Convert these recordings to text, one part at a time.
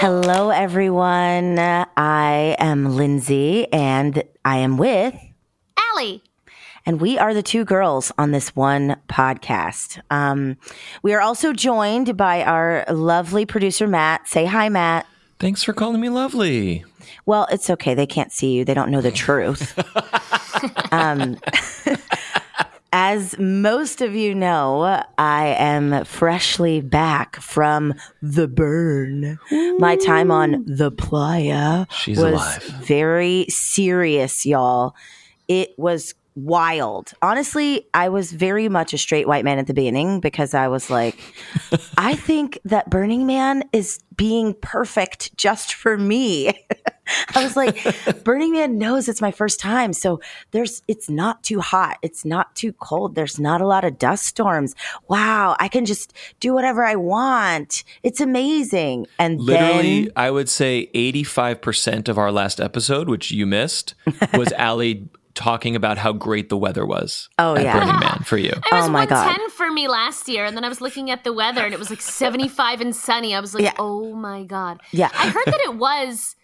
Hello, everyone. I am Lindsey, and I am with Allie. and we are the two girls on this one podcast. Um, we are also joined by our lovely producer Matt. Say hi, Matt. Thanks for calling me lovely. Well, it's okay. They can't see you. They don't know the truth. um, as most of you know, I am freshly back from the burn. My time on the playa She's was alive. very serious, y'all. It was wild. Honestly, I was very much a straight white man at the beginning because I was like, I think that Burning Man is being perfect just for me. I was like, Burning Man knows it's my first time. So there's it's not too hot. It's not too cold. There's not a lot of dust storms. Wow, I can just do whatever I want. It's amazing. And Literally, then I would say 85% of our last episode, which you missed, was Allie talking about how great the weather was. Oh, at yeah. Burning Man for you. It was Oh my God. 110 for me last year, and then I was looking at the weather, and it was like 75 and sunny. I was like, Yeah. oh my God. Yeah. I heard that it was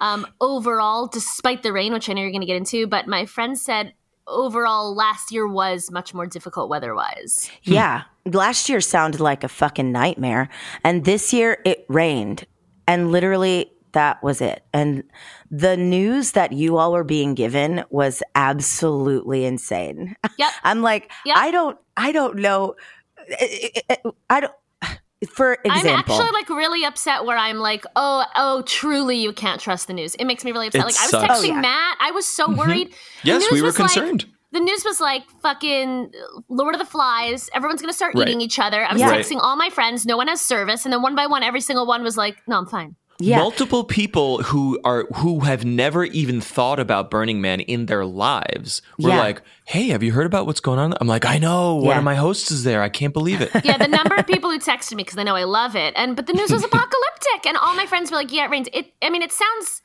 um, overall, despite the rain, which I know you're going to get into, but my friend said overall last year was much more difficult weather wise. Yeah. Last year sounded like a fucking nightmare. And this year it rained. And literally that was it. And the news that you all were being given was absolutely insane. Yep. I'm like, Yep. I don't I don't know. I don't for example. I'm actually like really upset where I'm like, oh, oh, truly, you can't trust the news. It makes me really upset. It like I was oh, texting Oh, yeah. Matt, I was so mm-hmm. worried. The Yes, news we were was like- concerned. the news was like fucking Lord of the Flies. Everyone's gonna start Right. eating each other. I was Yeah. Texting all my friends. No one has service, and then one by one, every single one was like, "No, I'm fine." Yeah. Multiple people who are who have never even thought about Burning Man in their lives were Yeah. like, "Hey, have you heard about what's going on?" I'm like, "I know. One Yeah. of my hosts is there. I can't believe it." Yeah, the number of people who texted me because they know I love it, and but the news was apocalyptic, and all my friends were like, "Yeah, it rains." It. I mean, it sounds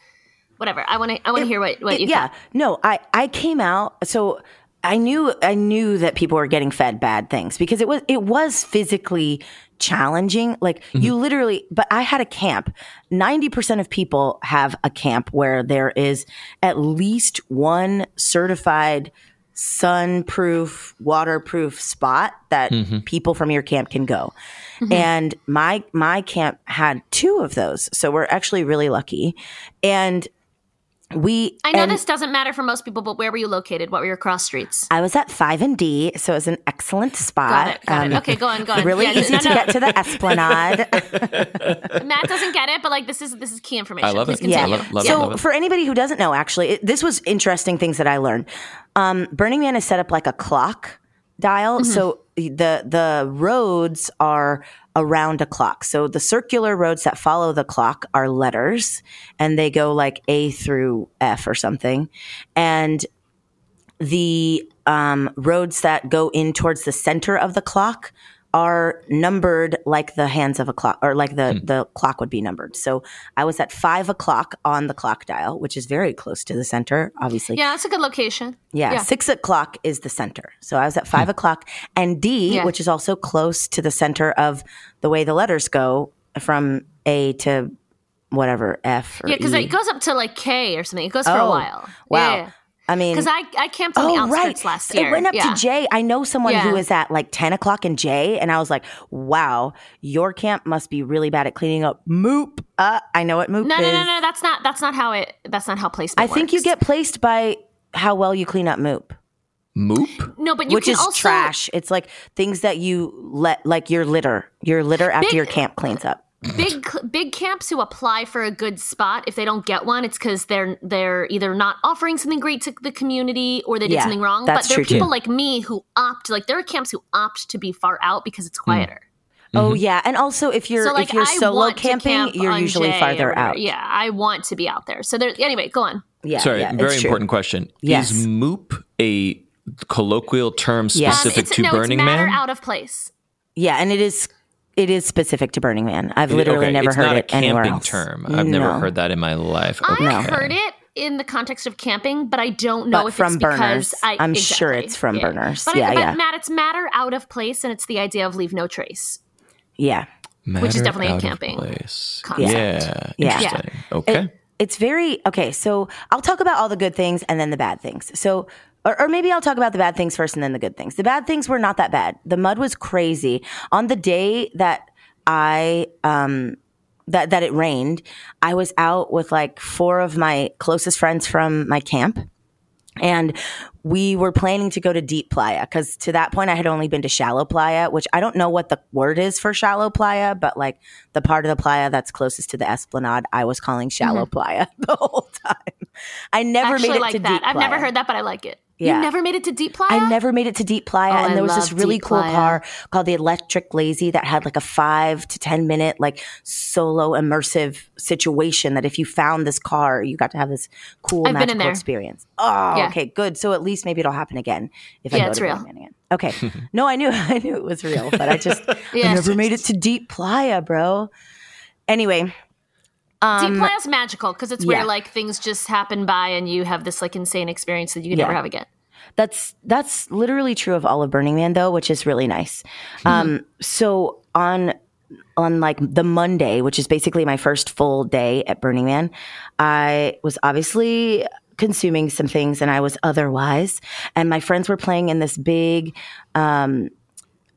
whatever. I want to. I want to hear what what you. yeah thought. no i i came out so i knew i knew that people were getting fed bad things because it was it was physically challenging. Like mm-hmm. you literally but i had a camp. 90% of people have a camp where there is at least one certified sun-proof waterproof spot that mm-hmm. people from your camp can go. Mm-hmm. And my my camp had two of those. So we're actually really lucky. And we I know and this doesn't matter for most people, but where were you located? What were your cross streets? I was at five and D, so it was an excellent spot. Got it. Got Um, it. Okay, go on. Go on. Really Yeah, easy no, to get to the Esplanade. Matt doesn't get it, but like this is this is key information. I love Please it. Continue. I love- love so love it. for anybody who doesn't know, actually, it, this was interesting things that I learned. Um, Burning Man is set up like a clock dial, Mm-hmm. so the the roads are around a clock. So the circular roads that follow the clock are letters, and they go like A through F or something, and the um, roads that go in towards the center of the clock are numbered like the hands of a clock or like the, hmm. the clock would be numbered. So I was at five o'clock on the clock dial, which is very close to the center, obviously. Yeah, that's a good location. Yeah, Yeah. six o'clock is the center. So I was at hmm. five o'clock. And D, Yeah. which is also close to the center of the way the letters go from A to whatever, F or Yeah, because E. it goes up to like K or something. It goes for a Oh, while. Wow. I mean, Because I, I camped on the Oh, outskirts right. last year. It went up yeah. to J. I know someone who Yeah. was at like 10 o'clock in J, and I was like, wow, your camp must be really bad at cleaning up Moop. Uh, I know what Moop No, is. no, no, no. That's not. That's not how it. That's not how placement. I think you get placed by how well you clean up Moop, Moop? no, but you which can is also, trash. It's like things that you let, like your litter, your litter after Big- your camp cleans up. Big big camps who apply for a good spot if they don't get one it's because they're they're either not offering something great to the community or they did Yeah, something wrong but there are people too. like me who opt like there are camps who opt to be far out because it's quieter Oh yeah, and also if you're so like if you're I solo camping, camp you're usually Jay farther whatever. out. yeah i want to be out there so there anyway go on yeah. Sorry, yeah, it's very true. important question. Yes. Is moop a colloquial term Yes. Um, specific it's, to no, Burning it's Man? out of place Yeah, and it is it is specific to Burning Man. I've literally okay, never it's heard not it a anywhere camping else. term. I've never heard that in my life. i Okay. heard it in the context of camping but i don't know But if from it's because burners. I, I'm sure it's from yeah. burners. but, Yeah, but yeah. matt it's matter out of place and it's the idea of leave no trace Yeah. Which is definitely a out of camping place. concept. Yeah. Yeah. Interesting. Okay. It- it's very okay. So I'll talk about all the good things and then the bad things. So, or, or maybe I'll talk about the bad things first and then the good things. The bad things were not that bad. The mud was crazy. On the day that I, um, that, that it rained, I was out with like four of my closest friends from my camp. And we were planning to go to deep playa because to that point I had only been to shallow playa, which I don't know what the word is for shallow playa, but like the part of the playa that's closest to the esplanade, I was calling shallow playa the whole time. I never actually made it like to that. deep I've never heard that, but I like it. Yeah. You never made it to deep playa. I never made it to Deep Playa, Oh, and I there was this really Deep cool Playa. car called the Electric Lazy that had like a five to ten minute like solo immersive situation. That if you found this car, you got to have this cool I've magical experience. Oh, Yeah. okay, good. So at least maybe it'll happen again if I Yeah, go it's to real. Again. Okay, no, I knew I knew it was real, but I just I never made it to Deep Playa, bro. Anyway, um, deep playa's magical because it's yeah. where like things just happen by and you have this like insane experience that you can never have again. That's that's literally true of all of Burning Man though, which is really nice. Um, so on on like the Monday, which is basically my first full day at Burning Man, I was obviously consuming some things and I was otherwise. And my friends were playing in this big um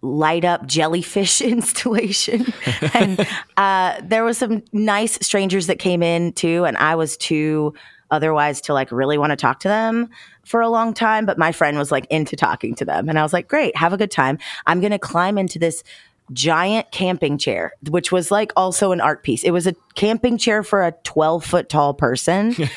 light up jellyfish installation. And uh, there was some nice strangers that came in too and i was too otherwise to like really want to talk to them for a long time but my friend was like into talking to them. And i was like great have a good time. I'm gonna climb into this giant camping chair which was like also an art piece it was a camping chair for a 12 foot tall person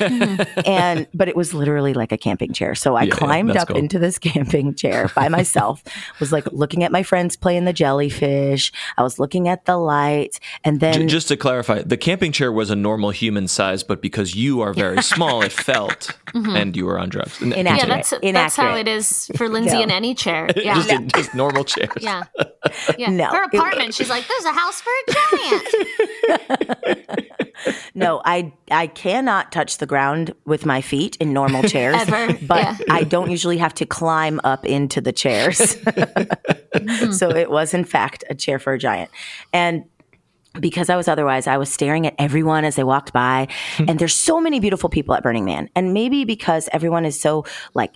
and but it was literally like a camping chair so i Yeah, yeah, climbed that's up cool. into this camping chair by myself was like looking at my friends playing the jellyfish i was looking at the lights and then J- just to clarify, the camping chair was a normal human size, but because you are very small, it felt, mm-hmm. and you were on drugs. And- Inaccurate. Yeah, Accurate. that's that's how it is for Lindsey No. in any chair. Yeah. just, in- just normal chairs. yeah. Yeah. No, Her apartment, she's like, there's a house for a giant. no i i cannot touch the ground with my feet in normal chairs Ever, but yeah. i don't usually have to climb up into the chairs mm-hmm. so it was in fact a chair for a giant and because I was otherwise, I was staring at everyone as they walked by. Hmm. and there's so many beautiful people at Burning Man. And maybe because everyone is so like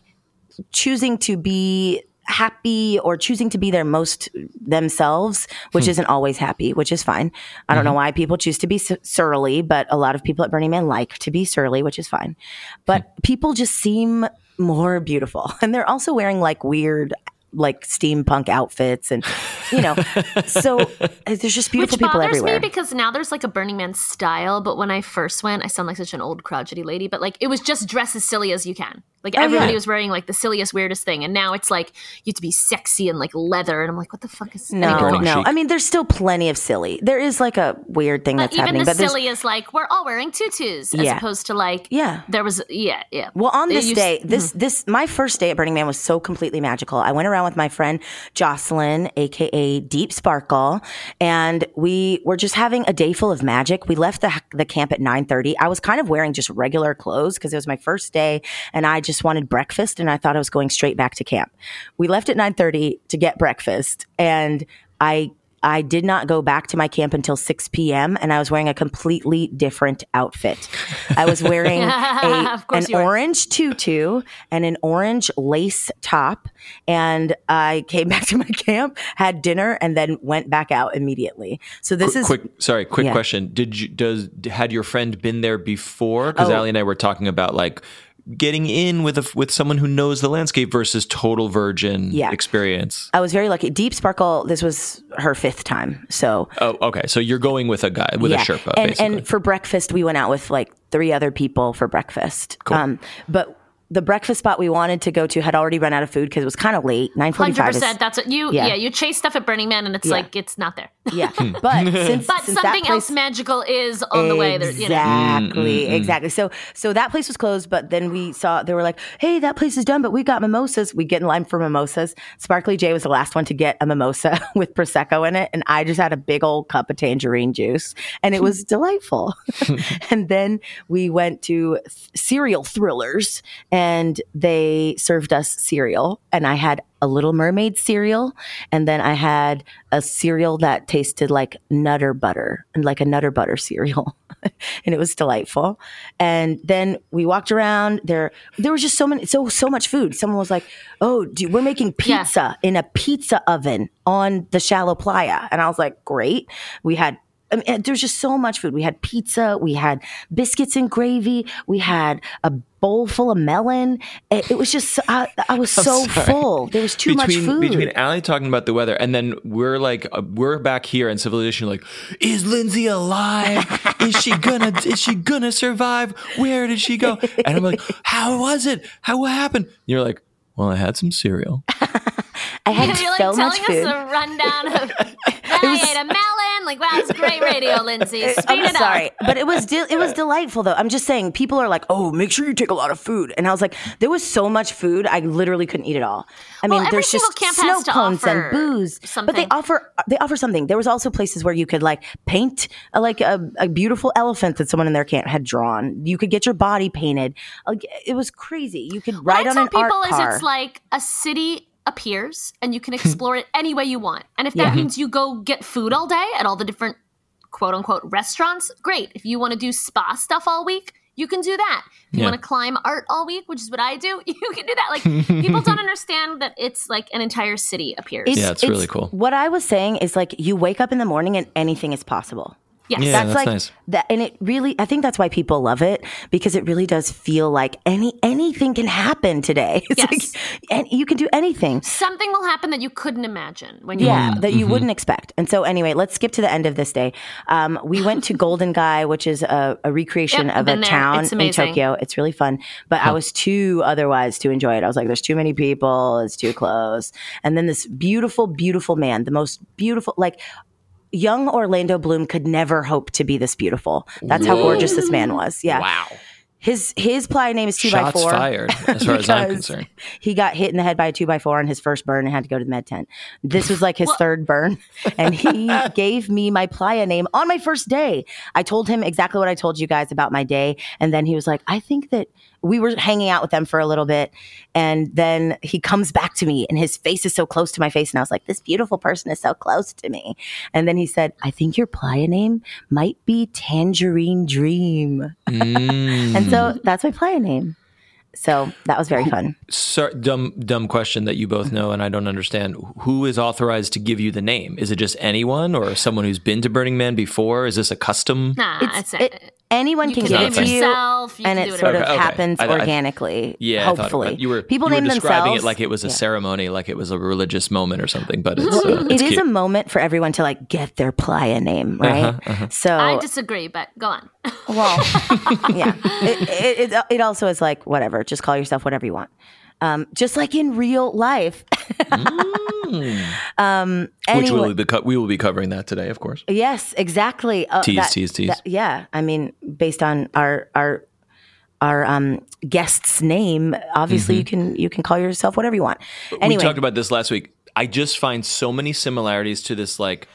choosing to be happy or choosing to be their most themselves, which hmm. isn't always happy, which is fine. I don't know mm-hmm. why people choose to be surly, but a lot of people at Burning Man like to be surly, which is fine. But hmm. people just seem more beautiful. And they're also wearing like weird like steampunk outfits and you know so uh, there's just beautiful Which people bothers everywhere me because now there's like a Burning Man style, but when I first went, I sound like such an old crotchety lady, but like it was just dress as silly as you can. Like oh, everybody Oh, yeah. was wearing like the silliest, weirdest thing, and now it's like you have to be sexy and like leather, and I'm like, what the fuck is no anyway, Burning no chic. i mean there's still plenty of silly there is like a weird thing But that's even happening the but silly is like we're all wearing tutus as Yeah. opposed to like Yeah. there was yeah yeah. Well, on this used- day, this mm. this my first day at Burning Man was so completely magical. I went around with my friend Jocelyn, aka Deep Sparkle, and we were just having a day full of magic. We left the the camp at nine thirty. I was kind of wearing just regular clothes because it was my first day, and I just wanted breakfast, and I thought I was going straight back to camp. We left at nine thirty to get breakfast, and I. I did not go back to my camp until 6 p.m. and I was wearing a completely different outfit. I was wearing a, an orange tutu and an orange lace top. And I came back to my camp, had dinner, and then went back out immediately. So this Qu- is quick. Sorry, quick Yeah. question. Did you does had your friend been there before? Because Oh. Allie and I were talking about like getting in with a, with someone who knows the landscape versus total virgin Yeah. experience. I was very lucky. Deep Sparkle, this was her fifth time. So Oh, okay. So you're going with a guy with a Sherpa, and, basically. and for breakfast, we went out with like three other people for breakfast. Um, but the breakfast spot we wanted to go to had already run out of food because it was kind of late. Nine Hundred forty-five. Hundred percent. That's what you. Yeah. Yeah. you chase stuff at Burning Man, and it's Yeah. like it's not there. Yeah, hmm. but since But since something that else magical is on the way. There, you know. Exactly, mm, mm, mm. exactly. So so that place was closed, but then we saw they were like, "Hey, that place is done, but we got mimosas. We get in line for mimosas." Sparkly J was the last one to get a mimosa with prosecco in it, and I just had a big old cup of tangerine juice, and it was delightful. and then we went to th- cereal thrillers, and they served us cereal, and I had a Little Mermaid cereal, and then I had a cereal that tasted like Nutter Butter and like a Nutter Butter cereal, and it was delightful. And then we walked around. There, there was just so many, so so much food. Someone was like, "Oh, do, we're making Yeah. pizza in a pizza oven on the shallow playa," and I was like, "Great." We had I mean, there's just so much food. We had pizza, we had biscuits and gravy, we had a bowl full of melon. It, it was just, I, I was so sorry. full. There was too between much food. between Allie talking about the weather and then we're like uh, we're back here in civilization like is Lindsey alive is she gonna is she gonna survive where did she go and I'm like how was it how what happened and you're like well I had some cereal I had You're like so telling much us food. a rundown of. I ate a melon. Like wow, it's great radio, Lindsey. Speed I'm it sorry, up. but it was de- it was delightful though. I'm just saying, people are like, "Oh, make sure you take a lot of food," and I was like, "There was so much food, I literally couldn't eat it all." I mean, there's just camp snow cones and booze, but they offer they offer something. There was also places where you could like paint a, like a, a beautiful elephant that someone in their camp had drawn. You could get your body painted. Like, it was crazy. You could ride what I on tell an art is car. it's like a city appears and you can explore it any way you want. And if that Yeah. means you go get food all day at all the different quote unquote restaurants, great. If you want to do spa stuff all week, you can do that. If you Yeah. want to climb art all week, which is what I do, you can do that. Like people don't understand that it's like an entire city appears. Yeah, it's really cool. What I was saying is like you wake up in the morning and anything is possible. Yes. Yeah, that's, that's like nice. that and it really i think that's why people love it because it really does feel like any anything can happen today it's Yes. like and you can do anything Something will happen that you couldn't imagine when you yeah, Mm-hmm. that you wouldn't expect. And so, anyway, let's skip to the end of this day. Um, we went to Golden Gai, which is a, a recreation Yep, of a there. town in. Tokyo. It's really fun, but I was too otherwise to enjoy it. I was like, there's too many people, it's too close. And then this beautiful, beautiful man, the most beautiful, like, Young Orlando Bloom could never hope to be this beautiful. That's how gorgeous this man was. Yeah. wow His his playa name is two by shots four. fired as far as I'm concerned He got hit in the head by a two by four on his first burn and had to go to the med tent. This was like his third burn. And he gave me my playa name on my first day. I told him exactly what I told you guys about my day. And then he was like, I think that we were hanging out with them for a little bit. And then he comes back to me and his face is so close to my face. And I was like, this beautiful person is so close to me. And then he said, I think your playa name might be Tangerine Dream. Mm. And so that's my playa name. So that was very fun. Sir, dumb dumb question that you both know and I don't understand. Who is authorized to give you the name? Is it just anyone or someone who's been to Burning Man before? Is this a custom? Nah, it's, it- anyone you can can give it to you, yourself. You and it do sort of. Okay, okay. happens I- I- organically. Yeah, I thought it- hopefully, you were people you were name describing themselves it like it was a Yeah. ceremony, like it was a religious moment or something. But it's, uh, It it's is cute. a moment for everyone to like get their playa name right. Uh-huh, So, I disagree, but go on. well, yeah, it, it, it, it also is like whatever. Just call yourself whatever you want. Um, just like in real life. um, Which anyway, we will be co- we will be covering that today, of course. Yes, exactly. Uh, Tease, tease, tease. yeah, I mean, based on our our our um, guest's name, obviously you can you can call yourself whatever you want. Anyway, Mm-hmm. We talked about this last week. I just find so many similarities to this like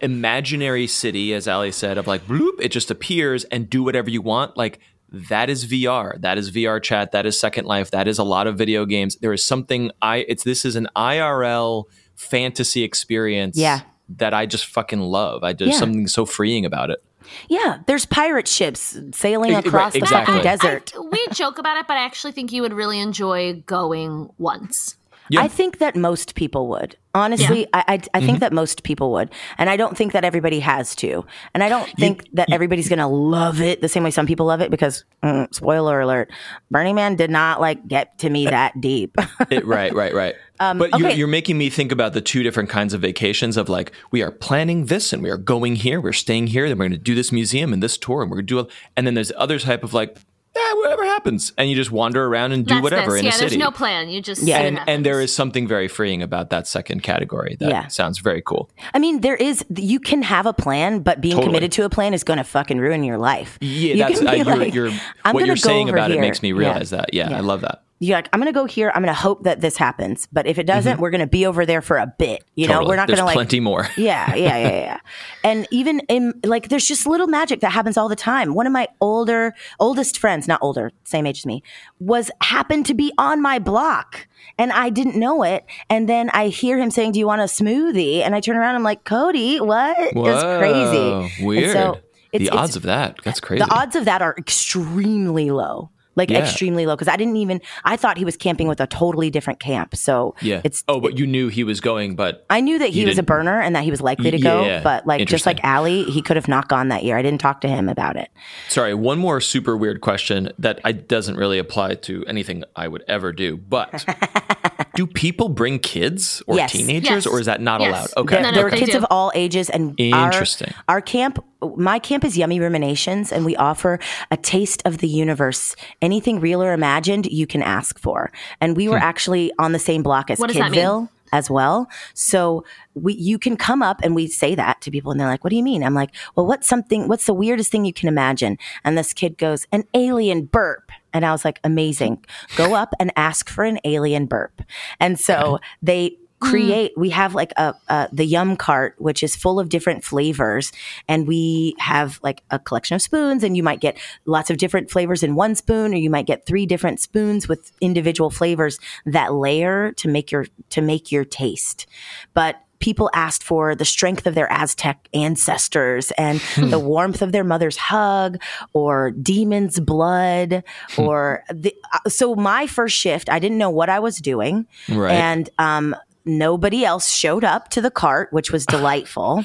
imaginary city, as Allie said, of like bloop, it just appears and do whatever you want. Like that is VR. That is VRChat. That is Second Life. That is a lot of video games. There is something I it's this is an IRL fantasy experience Yeah. that I just fucking love. I there's Yeah. something so freeing about it. yeah, there's pirate ships sailing Right, across the exactly. fucking desert. I, we joke about it, but I actually think you would really enjoy going once. Yeah. I think that most people would. Honestly, I, I, I Mm-hmm. think that most people would. And I don't think that everybody has to. And I don't think that everybody's going to love it the same way some people love it because, mm, spoiler alert, Burning Man did not like get to me that deep. It- right, right, right. but you're, okay. you're making me think about the two different kinds of vacations of like, we are planning this and we are going here, we're staying here, then we're going to do this museum and this tour and we're going to do, a, and then there's the other type of like, yeah, whatever happens. And you just wander around and do That's whatever this. in yeah, a city. there's no plan. You just Yeah. and, and there happens. is something very freeing about that second category. That Yeah. sounds very cool. I mean, there is, you can have a plan, but being Totally. committed to a plan is going to fucking ruin your life. Yeah, You that's can uh, be you're, you're, I'm what you're saying over about it here. makes me Yeah. realize that. Yeah, I love that. You're like, I'm going to go here. I'm going to hope that this happens. But if it doesn't, we're going to be over there for a bit. You know, Mm-hmm. We're not going to like, plenty more. yeah, yeah, yeah, yeah. And even in like, there's just little magic that happens all the time. One of my older, oldest friends, not older, same age as me, was happened to be on my block. And I didn't know it. And then I hear him saying, Do you want a smoothie? And I turn around, I'm like, Cody, what? It was crazy. Weird. it's- the odds of that. That's crazy. the odds of that are extremely low. Like Yeah. extremely low. Because I didn't even I thought he was camping with a totally different camp. So yeah. it's oh, but you knew he was going, but I knew that he was a burner and that he was likely to go, yeah, but like just like. Allie, he could have not gone that year. I didn't talk to him about it. Sorry, one more super weird question that I doesn't really apply to anything I would ever do. But do people bring kids or Yes. teenagers, Yes. or is that not Yes. allowed? Okay, No, no, there were kids do. of all ages and Interesting. Our, our camp my camp is yummy ruminations and we offer a taste of the universe anything real or imagined you can ask for and we were hmm. actually on the same block as What kidville as well so we you can come up and we say that to people and they're like what do you mean i'm like well what's something what's the weirdest thing you can imagine and this kid goes an alien burp and i was like amazing. Go up and ask for an alien burp. And so they create mm. we have like a, a the yum cart which is full of different flavors. And we have like a collection of spoons and you might get lots of different flavors in one spoon or you might get three different spoons with individual flavors that layer to make your to make your taste. But people asked for the strength of their aztec ancestors and the warmth of their mother's hug or demon's blood or the uh, so my first shift i didn't know what i was doing. Right. and um nobody else showed up to the cart, which was delightful.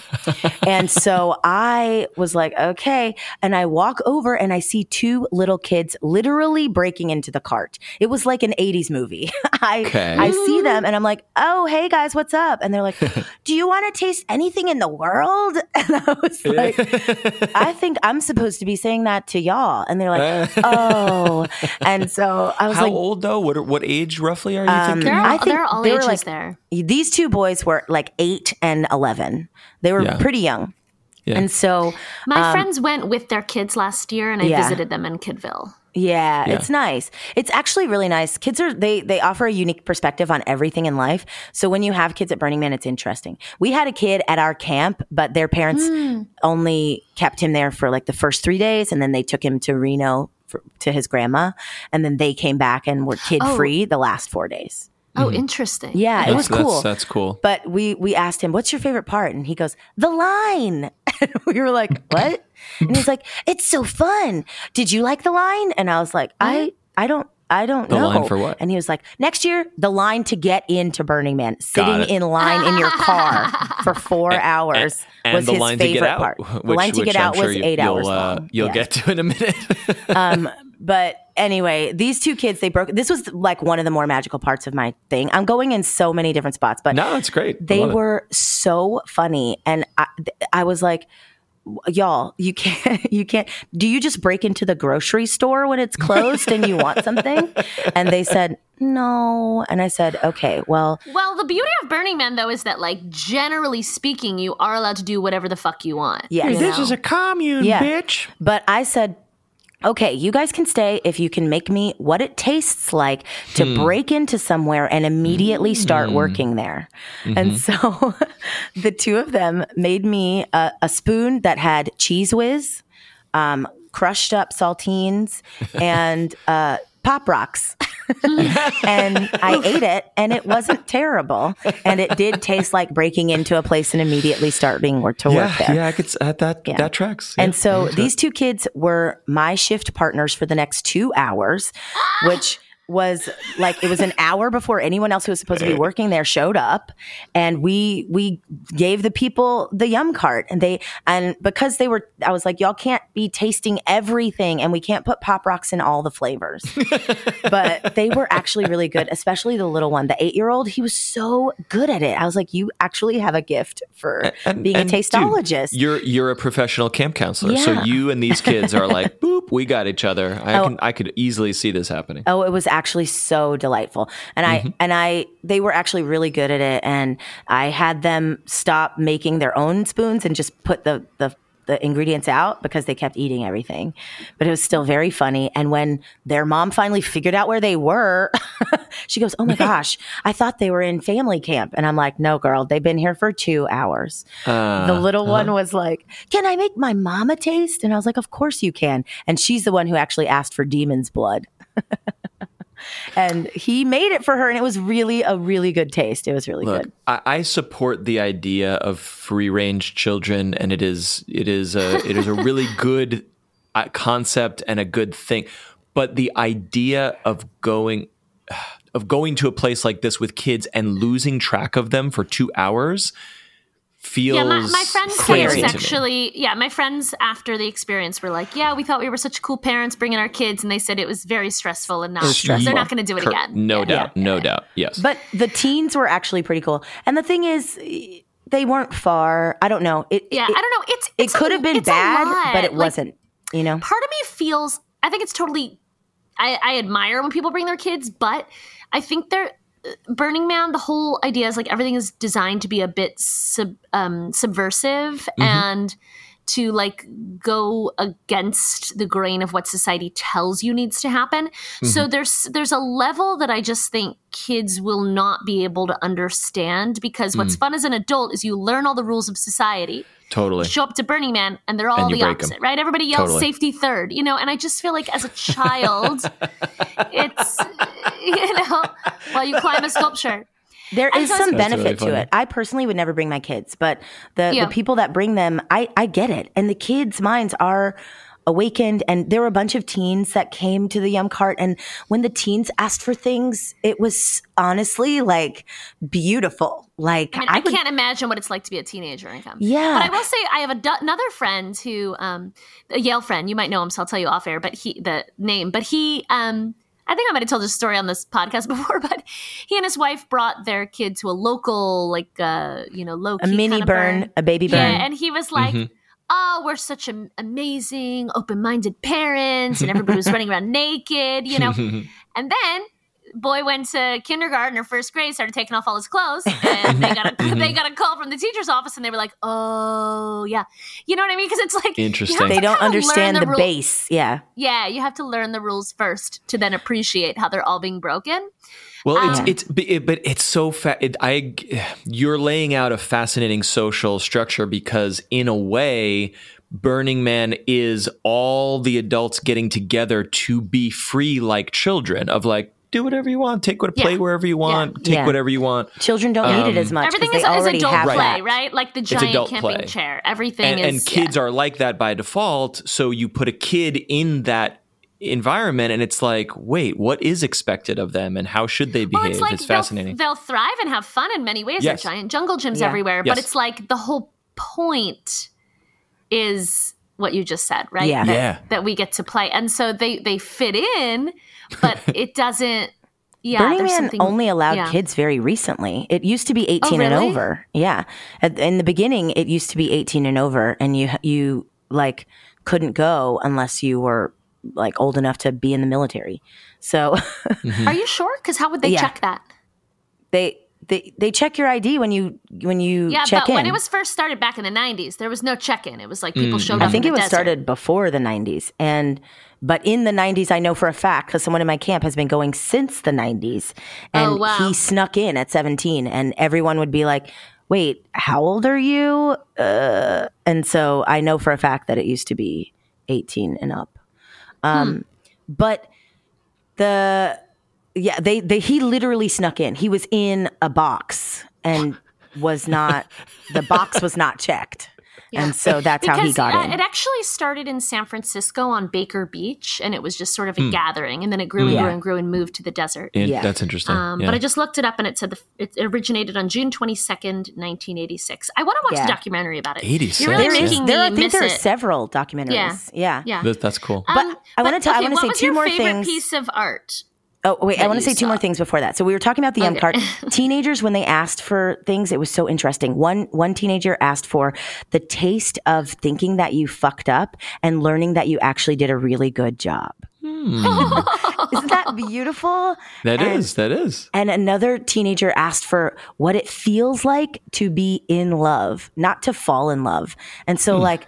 and so I was like, okay. And I walk over and I see two little kids literally breaking into the cart. It was like an 80s movie. I, Okay. I see them and I'm like, oh, hey guys, what's up? And they're like, do you want to taste anything in the world? And I was like, I think I'm supposed to be saying that to y'all. And they're like, oh. And so I was like How like, old though? What what age roughly are you Um, thinking? There I think there are all they were ages like- there. These two boys were like eight and 11. They were Yeah. pretty young. Yeah. And so, My friends went with their kids last year, and I Um, Yeah. visited them in Kidville. yeah, Yeah. it's nice. It's actually really nice. Kids are, they, they offer a unique perspective on everything in life. So when you have kids at Burning Man, it's interesting. We had a kid at our camp, but their parents Hmm. only kept him there for like the first three days. And then they took him to Reno for, to his grandma. And then they came back and were kid free the last four days. Oh, interesting. Yeah, it was cool. That's, that's cool. But we we asked him, "What's your favorite part?" And he goes, "The line." And we were like, "What?" And he's like, "It's so fun. Did you like the line?" And I was like, "I I don't I don't The know." line for what? And he was like, "Next year, the line to get into Burning Man, sitting in line in your car for 4 hours and was the his line to favorite get out, part. which, the line to get I'm out sure was you- 8 you'll, hours uh, long. You'll Yeah. get to in a minute. Um, but anyway, these two kids, they broke. This was like one of the more magical parts of my thing. I'm going in so many different spots, but no, it's great. They love it. were so funny and I, I was like y'all you can't you can't do you just break into the grocery store when it's closed and you want something and they said no and i said okay well Well, the beauty of Burning Man, though, is that, like, generally speaking, you are allowed to do whatever the fuck you want. Yeah, This know? is a commune, Yeah. bitch. but i said okay you guys can stay if you can make me what it tastes like to Hmm. break into somewhere and immediately start working there Mm-hmm. and so the two of them made me a, a spoon that had cheese whiz um, crushed up saltines and uh, pop rocks and I ate it, and it wasn't terrible, and it did taste like breaking into a place and immediately starting work to work Yeah, there. yeah, I could at uh, that that tracks. And so these two kids were my shift partners for the next two hours, which was like it was an hour before anyone else who was supposed to be working there showed up and we we gave the people the yum cart and they and because they were I was like y'all can't be tasting everything and we can't put pop rocks in all the flavors but they were actually really good especially the little one the 8-year-old he was so good at it I was like you actually have a gift for And- being and, a dude, tastologist you're you're a professional camp counselor, so you and these kids are like, boop, we got each other. I Oh. can I could easily see this happening. Oh, it was actually so delightful. And Mm-hmm. I and I they were actually really good at it and I had them stop making their own spoons and just put the the the ingredients out because they kept eating everything. But it was still very funny. And when their mom finally figured out where they were, she goes, Oh my gosh, I thought they were in family camp. And I'm like, No, girl, they've been here for two hours. Uh, the little one was like, Can I make my mama taste? And I was like, Of course you can. And she's the one who actually asked for demon's blood. and he made it for her and it was really a really good taste it was really Look, good I, I support the idea of free range children, and it is it is a it is a really good uh, concept and a good thing. But the idea of going of going to a place like this with kids and losing track of them for two hours feels Yeah, my, my friends said it crazy was to me. actually yeah. My friends after the experience were like, "Yeah, we thought we were such cool parents bringing our kids," and they said it was very stressful and not. stressful. They're not going to do it Cor- again. No Yeah. doubt, no doubt. Yes, but the teens were actually pretty cool and the thing is they weren't far i don't know it Yeah, it, I don't know. It's, it it's a- could have been bad but it Like, wasn't you know part of me feels I think it's totally I, I admire when people bring their kids, but I think they're Burning Man, the whole idea is like everything is designed to be a bit sub, um, subversive mm-hmm. and to like go against the grain of what society tells you needs to happen. So mm-hmm. there's there's a level that I just think kids will not be able to understand because what's mm. fun as an adult is you learn all the rules of society totally. show up to Burning Man and they're all And the break 'em. opposite, right? Everybody yells Totally. safety third, you know, and I just feel like as a child, it's, you know, while you climb a sculpture. There And is so some That's benefit really to it. I personally would never bring my kids, but the, Yeah. the people that bring them, I, I get it. And the kids' minds are awakened. And there were a bunch of teens that came to the Yum Cart. And when the teens asked for things, it was honestly like beautiful. Like I mean, I, would- can't imagine what it's like to be a teenager and come. Yeah. But I will say, I have a d- another friend who, um, a Yale friend. You might know him, so I'll tell you off air. But he, the name, but he, um, I think I might have told this story on this podcast before. But he and his wife brought their kid to a local, like, uh, you know, low a mini burn, a baby burn. Yeah, and he was like, "Oh, we're such an amazing, open-minded parents, and everybody was running around naked, you know." and then boy went to kindergarten or first grade, started taking off all his clothes, and they got a they mm-hmm. got a call from the teacher's office, and they were like, "Oh, yeah," you know what I mean? Because it's like Interesting. they don't understand the, rule- base. Yeah. Yeah, you have to learn the rules first to then appreciate how they're all being broken. Well, Um, it's it's but it, but it's so fa- it, I you're laying out a fascinating social structure because in a way Burning Man is all the adults getting together to be free like children of like do whatever you want, take what play wherever you want, take Yeah. whatever you want. Children don't need it Um, as much. Everything they is, is already adult have play, that. right? Like the giant camping play. chair. Everything And, is and kids yeah. are like that by default, so you put a kid in that environment and it's like, wait, what is expected of them and how should they behave? Well, it's like it's they'll- fascinating. They'll, thrive and have fun in many ways. Yes. There are giant jungle gyms Yeah. everywhere, Yes. but it's like the whole point is what you just said, right? Yeah. That, Yeah. that we get to play, and so they they fit in, but it doesn't. Yeah, Burning there's Man only allowed yeah. kids very recently. It used to be 18 and really? over. Yeah. At, in the beginning, it used to be 18 and over, and you you like couldn't go unless you were like old enough to be in the military. So Are you sure? Because how would they Yeah. check that? they they they check your ID when you when you Yeah, check but in. when it was first started back in the '90s, there was no check-in. It was like people showed up. Mm. I think in it the was desert. started before the 90s. And but in the 90s I know for a fact cuz someone in my camp has been going since the 90s and Oh, wow. he snuck in at 17 and everyone would be like, "Wait, how old are you?" Uh, and so I know for a fact that it used to be 18 and up. Um but the yeah, they they he literally snuck in. He was in a box and was not the box was not checked. And so that's how he got uh, in. It actually started in San Francisco on Baker Beach, and it was just sort of a gathering, and then it grew and Yeah. grew and grew and moved to the desert. In- Yeah. That's interesting. Um, yeah. But I just looked it up, and it said the, it originated on June twenty second, nineteen eighty six. I want to watch Yeah. the documentary about it. 86. You're really there is, making there, I think miss there are it. several documentaries. Yeah. Yeah. That- that's cool. But I wanna but, tell- I wanna what say was two your more favorite things. piece of art. Oh wait, I want to you say two more things before that. So we were talking about the M Okay. card. Teenagers when they asked for things, it was so interesting. One one teenager asked for the taste of thinking that you fucked up and learning that you actually did a really good job. Hmm. Isn't that beautiful? That and- is. That is. And another teenager asked for what it feels like to be in love, not to fall in love. And so hmm. like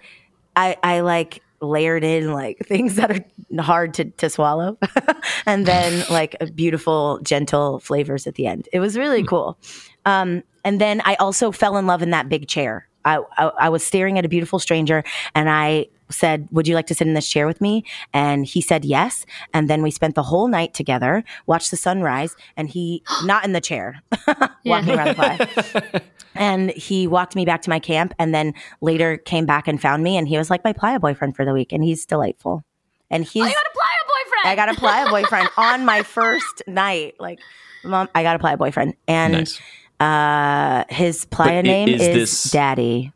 I I like layered in like things that are hard to, to swallow and then like beautiful gentle flavors at the end. It was really cool. Um and then I also fell in love in that big chair. I, I I was staring at a beautiful stranger and I said, Would you like to sit in this chair with me? And he said yes. And then we spent the whole night together, watched the sunrise, and he, not in the chair, walking around the playa. And he walked me back to my camp and then later came back and found me. And he was like my playa boyfriend for the week. And he's delightful. And he's, Oh, you got a playa boyfriend. I got a playa boyfriend on my first night. Like, mom, I got a playa boyfriend. And Nice. uh, his playa i- name is is, this- Daddy.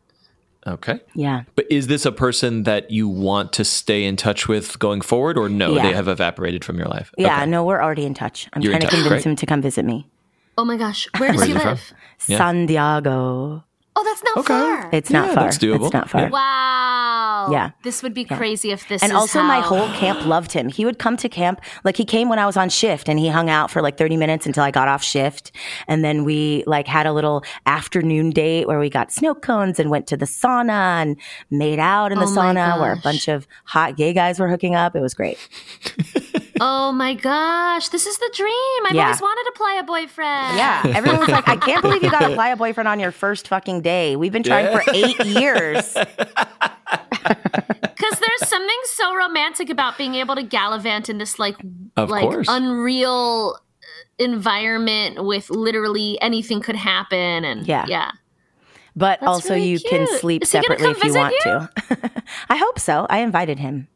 Okay. Yeah. But is this a person that you want to stay in touch with going forward, or no? Yeah. They have evaporated from your life. Yeah, Okay. no, we're already in touch. I'm You're in trying to touch, convince great. him to come visit me. Oh my gosh, where does Where's he he live? Yeah. San Diego. Oh, that's not far. It's not Yeah, far. that's doable. It's not far. Yeah. wow. Yeah. This would be crazy if this And is also, my whole camp loved him. He would come to camp, like he came when I was on shift, and he hung out for like thirty minutes until I got off shift, and then we like had a little afternoon date where we got snow cones and went to the sauna and made out in the Oh sauna where a bunch of hot gay guys were hooking up. It was great. Oh my gosh, this is the dream. I've Yeah. always wanted to play a boyfriend. Yeah, everyone was like, "I can't believe you got to play a boyfriend on your first fucking day. We've been trying for eight years." Because there's something so romantic about being able to gallivant in this like Of like course. unreal uh, environment with literally anything could happen and Yeah. yeah. But That's also, really you can sleep Is separately if you want you? to. I hope so. I invited him.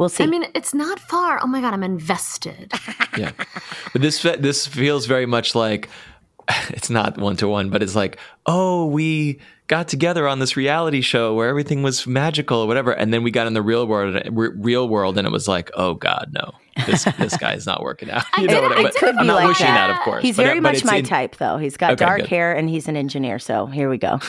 We'll see. I mean, it's not far. Oh my god, I'm invested. yeah. But this this feels very much like it's not one to one, but it's like, oh, we got together on this reality show where everything was magical or whatever, and then we got in the real world, real world, and it was like, oh God, no, this this guy's not working out. You did- know what I but did could I'm be not like wishing that. that, of course. He's But- very but much my in- type, though. He's got Okay, dark good. hair and he's an engineer. So here we go.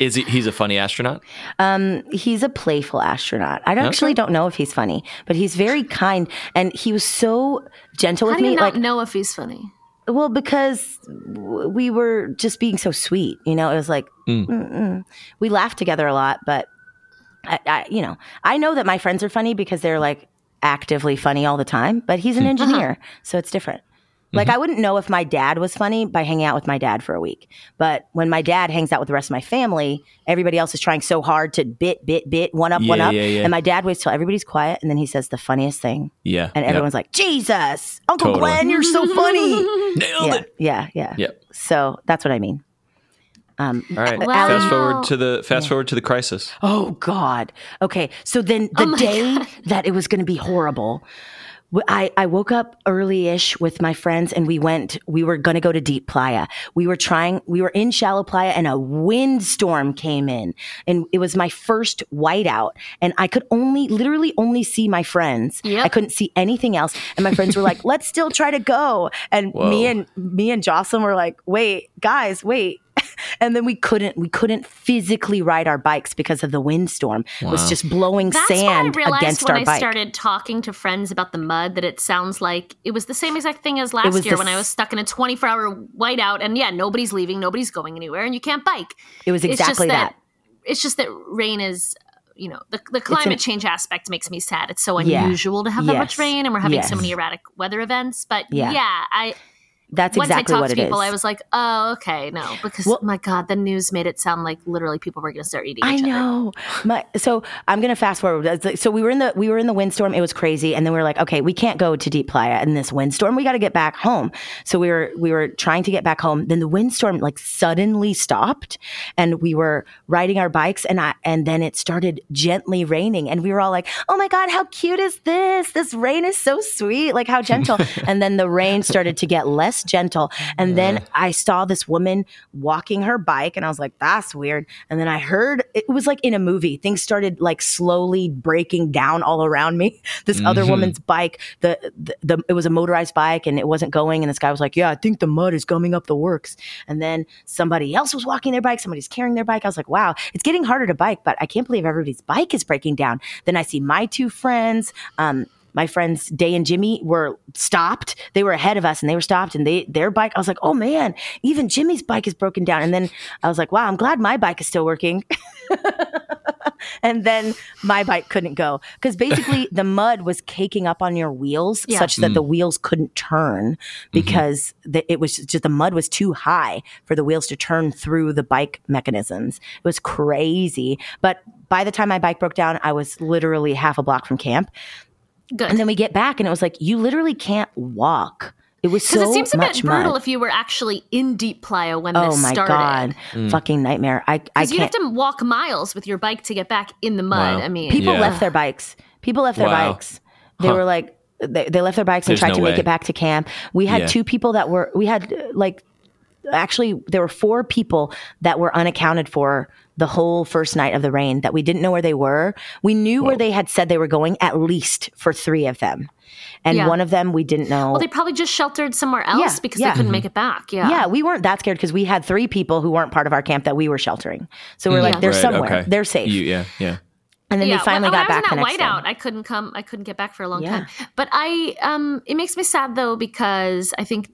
Is he? He's a funny astronaut. Um, he's a playful astronaut. I don't- actually don't know if he's funny, but he's very kind and he was so gentle How with do you me. not Like, know if he's funny? Well, because we were just being so sweet. You know, it was like mm. mm-mm. we laughed together a lot, but I, I, you know, I know that my friends are funny because they're like actively funny all the time. But he's an hmm. engineer, uh-huh. so it's different. Like I wouldn't know if my dad was funny by hanging out with my dad for a week. But when my dad hangs out with the rest of my family, everybody else is trying so hard to bit, bit, bit, one up, one up. yeah, yeah. And my dad waits till everybody's quiet and then he says the funniest thing. Yeah, And yeah. everyone's like, Jesus, Uncle Totally. Glenn, you're so funny. nailed yeah, it. yeah, yeah. Yep. So that's what I mean. Um, All right. Wow. Fast forward to the fast forward to the crisis. Oh God. Okay. So then the day that it was going to be horrible, w- I, I woke up early-ish with my friends and we went, we were going to go to deep playa. We were trying, we were in shallow playa and a windstorm came in and it was my first whiteout and I could only, literally only see my friends. Yep. I couldn't see anything else. And my friends were like, let's still try to go. And me and, me and Jocelyn were like, wait, guys, wait. And then we couldn't we couldn't physically ride our bikes because of the windstorm. It was just blowing That's sand what I realized against when our I bike. started talking to friends about the mud that it sounds like it was the same exact thing as last year the I was stuck in a 24 hour whiteout and yeah, nobody's leaving, nobody's going anywhere, and you can't bike. it was It's just exactly that. It's just that rain is. You know, the, the climate an- change aspect makes me sad. It's so Yeah. unusual to have that much rain, and we're having Yes. so many erratic weather events. But Yeah. yeah, I That's once exactly I talked what to it people, is. I was like, oh, okay, no, because Well- my God, the news made it sound like literally people were going to start eating. I know. My so I'm gonna fast forward. So we were in the we were in the windstorm. It was crazy, and then we were like, okay, we can't go to Deep Playa in this windstorm. We got to get back home. So we were we were trying to get back home. Then the windstorm like suddenly stopped, and we were riding our bikes, and I and then it started gently raining, and we were all like, oh my god, how cute is this? This rain is so sweet. Like how gentle. and then the rain started to get less gentle, and then I saw this woman walking her bike, and I was like, that's weird. And then I heard it was like in a movie. Things started like slowly breaking down all around me. This other woman's bike, the, the the it was a motorized bike, and it wasn't going. And this guy was like, "Yeah, I think the mud is coming up the works." And then somebody else was walking their bike. Somebody's carrying their bike. I was like, "Wow, it's getting harder to bike." But I can't believe everybody's bike is breaking down. Then I see my two friends. Um, my friends Day and Jimmy were stopped. They were ahead of us and they were stopped and they their bike I was like, "Oh man, even Jimmy's bike is broken down." And then I was like, "Wow, I'm glad my bike is still working." and then my bike couldn't go because basically the mud was caking up on your wheels Yeah. such that the mm. wheels couldn't turn mm-hmm. because the, it was just the mud was too high for the wheels to turn through the bike mechanisms. It was crazy. But by the time my bike broke down, I was literally half a block from camp. Good. And then we get back, and it was like you literally can't walk. It was so it seems a much bit brutal mud. if you were actually in Deep Playa when oh this my started. god, fucking nightmare! I I Because you have to walk miles with your bike to get back in the mud. Wow. I mean, People Yeah. left their bikes. People left their Wow. bikes. They Huh. were like, they, they left their bikes and tried no to make it back to camp. We had Yeah. two people that were. We had uh, like, actually, there were four people that were unaccounted for the whole first night of the rain that we didn't know where they were. We knew where they had said they were going at least for three of them, and Yeah. one of them we didn't know. well, they probably just sheltered somewhere else Yeah, because yeah. they couldn't make it back. Yeah. Yeah, we weren't that scared because we had three people who weren't part of our camp that we were sheltering. So we're Yeah. like, they're Right, somewhere, okay. they're safe. You, yeah, yeah. and then yeah, we finally when, got when back I was in that whiteout. I couldn't come. I couldn't get back for a long Yeah. time. But I, um, it makes me sad though because I think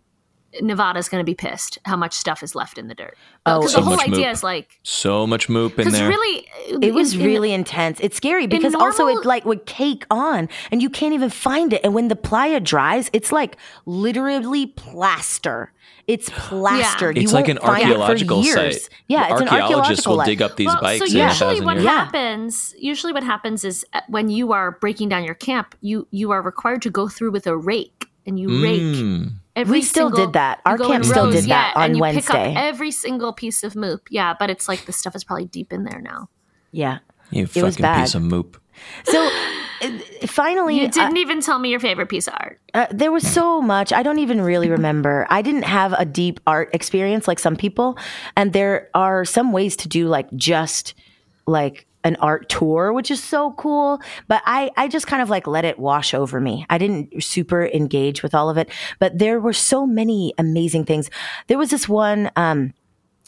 Nevada's going to be pissed how much stuff is left in the dirt. Oh, because So the whole much idea moop. is like So much moop in there. really It was in- in- really intense. It's scary because also it like would cake on and you can't even find it. And when the playa dries, it's like literally plaster. It's plaster. You It's like an find it archaeological site. Yeah, it's an Archaeologists will like- dig up these Well, bikes so in a usually what years. Happens usually what happens is uh, when you are breaking down your camp you you are required to go through with a rake and you rake Mm. Every We still single- did that. Our camp still rows, did that yeah, on and you Wednesday. pick up every single piece of moop yeah but it's like the stuff is probably deep in there now Yeah. You It was fucking bad. piece of moop. So uh, finally, you didn't even tell me your favorite piece of art Uh, there was so much. I don't even really remember. I didn't have a deep art experience like some people. And there are some ways to do like just like an art tour, which is so cool. But I, I just kind of like let it wash over me. I didn't super engage with all of it. But there were so many amazing things. There was this one, um,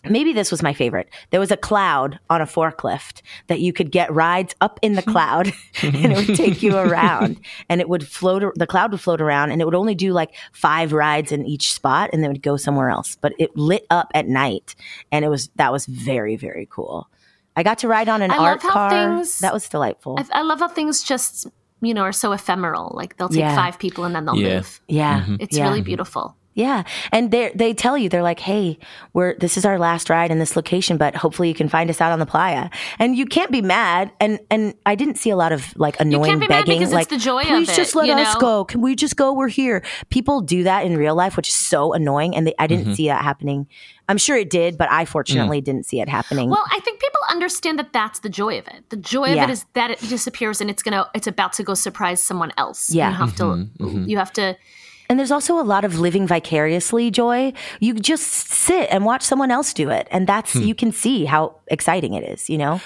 maybe this was my favorite. There was a cloud on a forklift that you could get rides up in the cloud and it would take you around and it would float, the cloud would float around and it would only do like five rides in each spot and then it would go somewhere else. But it lit up at night and it was, that was very, very cool. I got to ride on an I art love how car. things- that was delightful. I, I love how things just you know are so ephemeral like they'll take Yeah. five people and then they'll Yeah. move yeah. it's yeah. really beautiful Yeah, and they they tell you they're like, "Hey, we're this is our last ride in this location, but hopefully you can find us out on the playa." And you can't be mad. And and I didn't see a lot of like annoying be mad begging, because it's like, the joy of "Please it, just let you us know? go. Can we just go? We're here." People do that in real life, which is so annoying, and they, I Mm-hmm. didn't see that happening. I'm sure it did, but I fortunately didn't see it happening. Well, I think people understand that that's the joy of it. The joy of Yeah. it is that it disappears and it's gonna it's about to go surprise someone else. Yeah. you have to Mm-hmm, you have to. And there's also a lot of living vicariously joy. You just sit and watch someone else do it. And that's, Hmm. you can see how exciting it is, you know?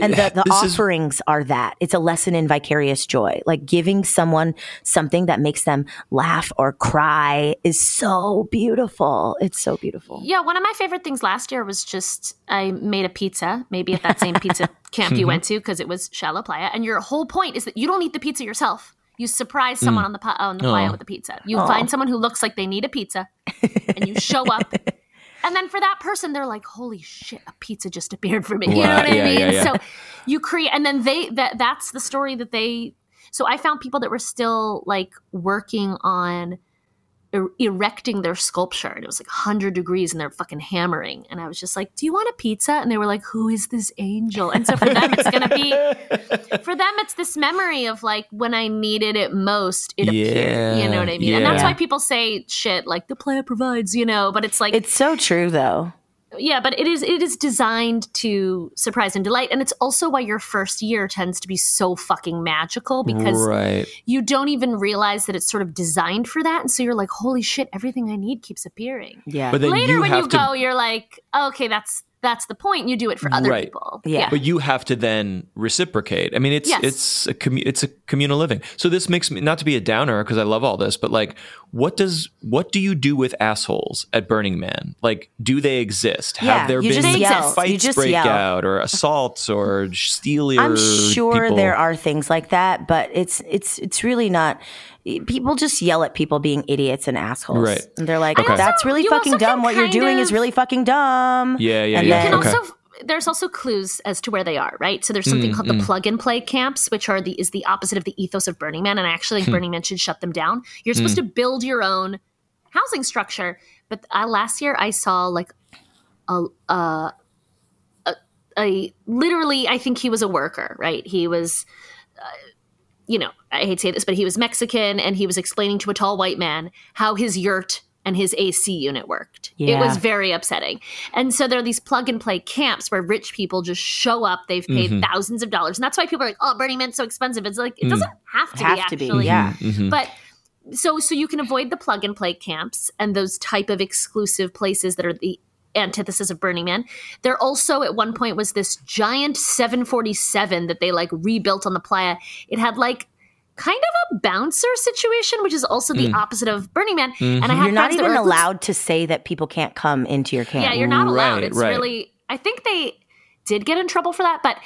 And the, the This is- offerings are that. It's a lesson in vicarious joy. Like giving someone something that makes them laugh or cry is so beautiful. It's so beautiful. Yeah, one of my favorite things last year was just I made a pizza, maybe at that same pizza camp you mm-hmm. went to because it was Shallow Playa, and your whole point is that you don't eat the pizza yourself. You surprise someone mm. on the pa- on the playa Aw. with a pizza. You find oh. someone who looks like they need a pizza, and you show up. And then for that person, they're like, "Holy shit, a pizza just appeared for me." You know Wow, what I mean? yeah, yeah. So you create, and then they that that's the story that they. So I found people that were still like working on er- erecting their sculpture and it was like 100 degrees and they're fucking hammering. And i was just like do you want a pizza? And they were like who is this angel? And so for them it's gonna be for them it's this memory of like when i needed it most it appeared you know what i mean? And that's why people say shit like the playa provides you know but it's like It's so true though. Yeah but it is it is designed to surprise and delight and it's also why your first year tends to be so fucking magical because right. you don't even realize that it's sort of designed for that and so you're like holy shit everything i need keeps appearing Yeah. But then later you when have you to go you're like okay that's that's the point you do it for other Right. people Yeah. but you have to then reciprocate. I mean, it's Yes. it's a commu- it's a communal living. So this makes me not to be a downer because I love all this, but like, what does what do you do with assholes at Burning Man? Like, do they exist? Yeah, have there you been just fights You just break yell. out or assaults or stealier? I'm sure people? there are things like that, but it's it's it's really not. People just yell at people being idiots and assholes. Right. And they're like, Okay. "That's really you fucking dumb. What you're kind doing is really fucking dumb." Yeah, yeah, And yeah. You then- can Okay. also there's also clues as to where they are, right? So there's something Mm, called the plug and play camps, which are the is the opposite of the ethos of Burning Man, and I actually Hmm. think Burning Man should shut them down. You're supposed to build your own housing structure, but uh, last year I saw like a, uh, a a literally I think he was a worker, right? He was you know, I hate to say this, but he was Mexican and he was explaining to a tall white man how his yurt and his AC unit worked. It was very upsetting. And so there are these plug and play camps where rich people just show up. They've paid Mm-hmm. thousands of dollars. And that's why people are like, oh, Burning Man's so expensive. It's like, it doesn't have to Have be to be, actually. yeah. Mhm. But so so you can avoid the plug and play camps and those type of exclusive places that are the antithesis of Burning Man. There also at one point was this giant 747 that they like rebuilt on the playa. It had like kind of a bouncer situation, which is also the hmm. opposite of Burning Man. And I mm-hmm. had You're not even were- allowed to say that people can't come into your camp. Yeah, you're not allowed. Right, It's right. really I think they did get in trouble for that, but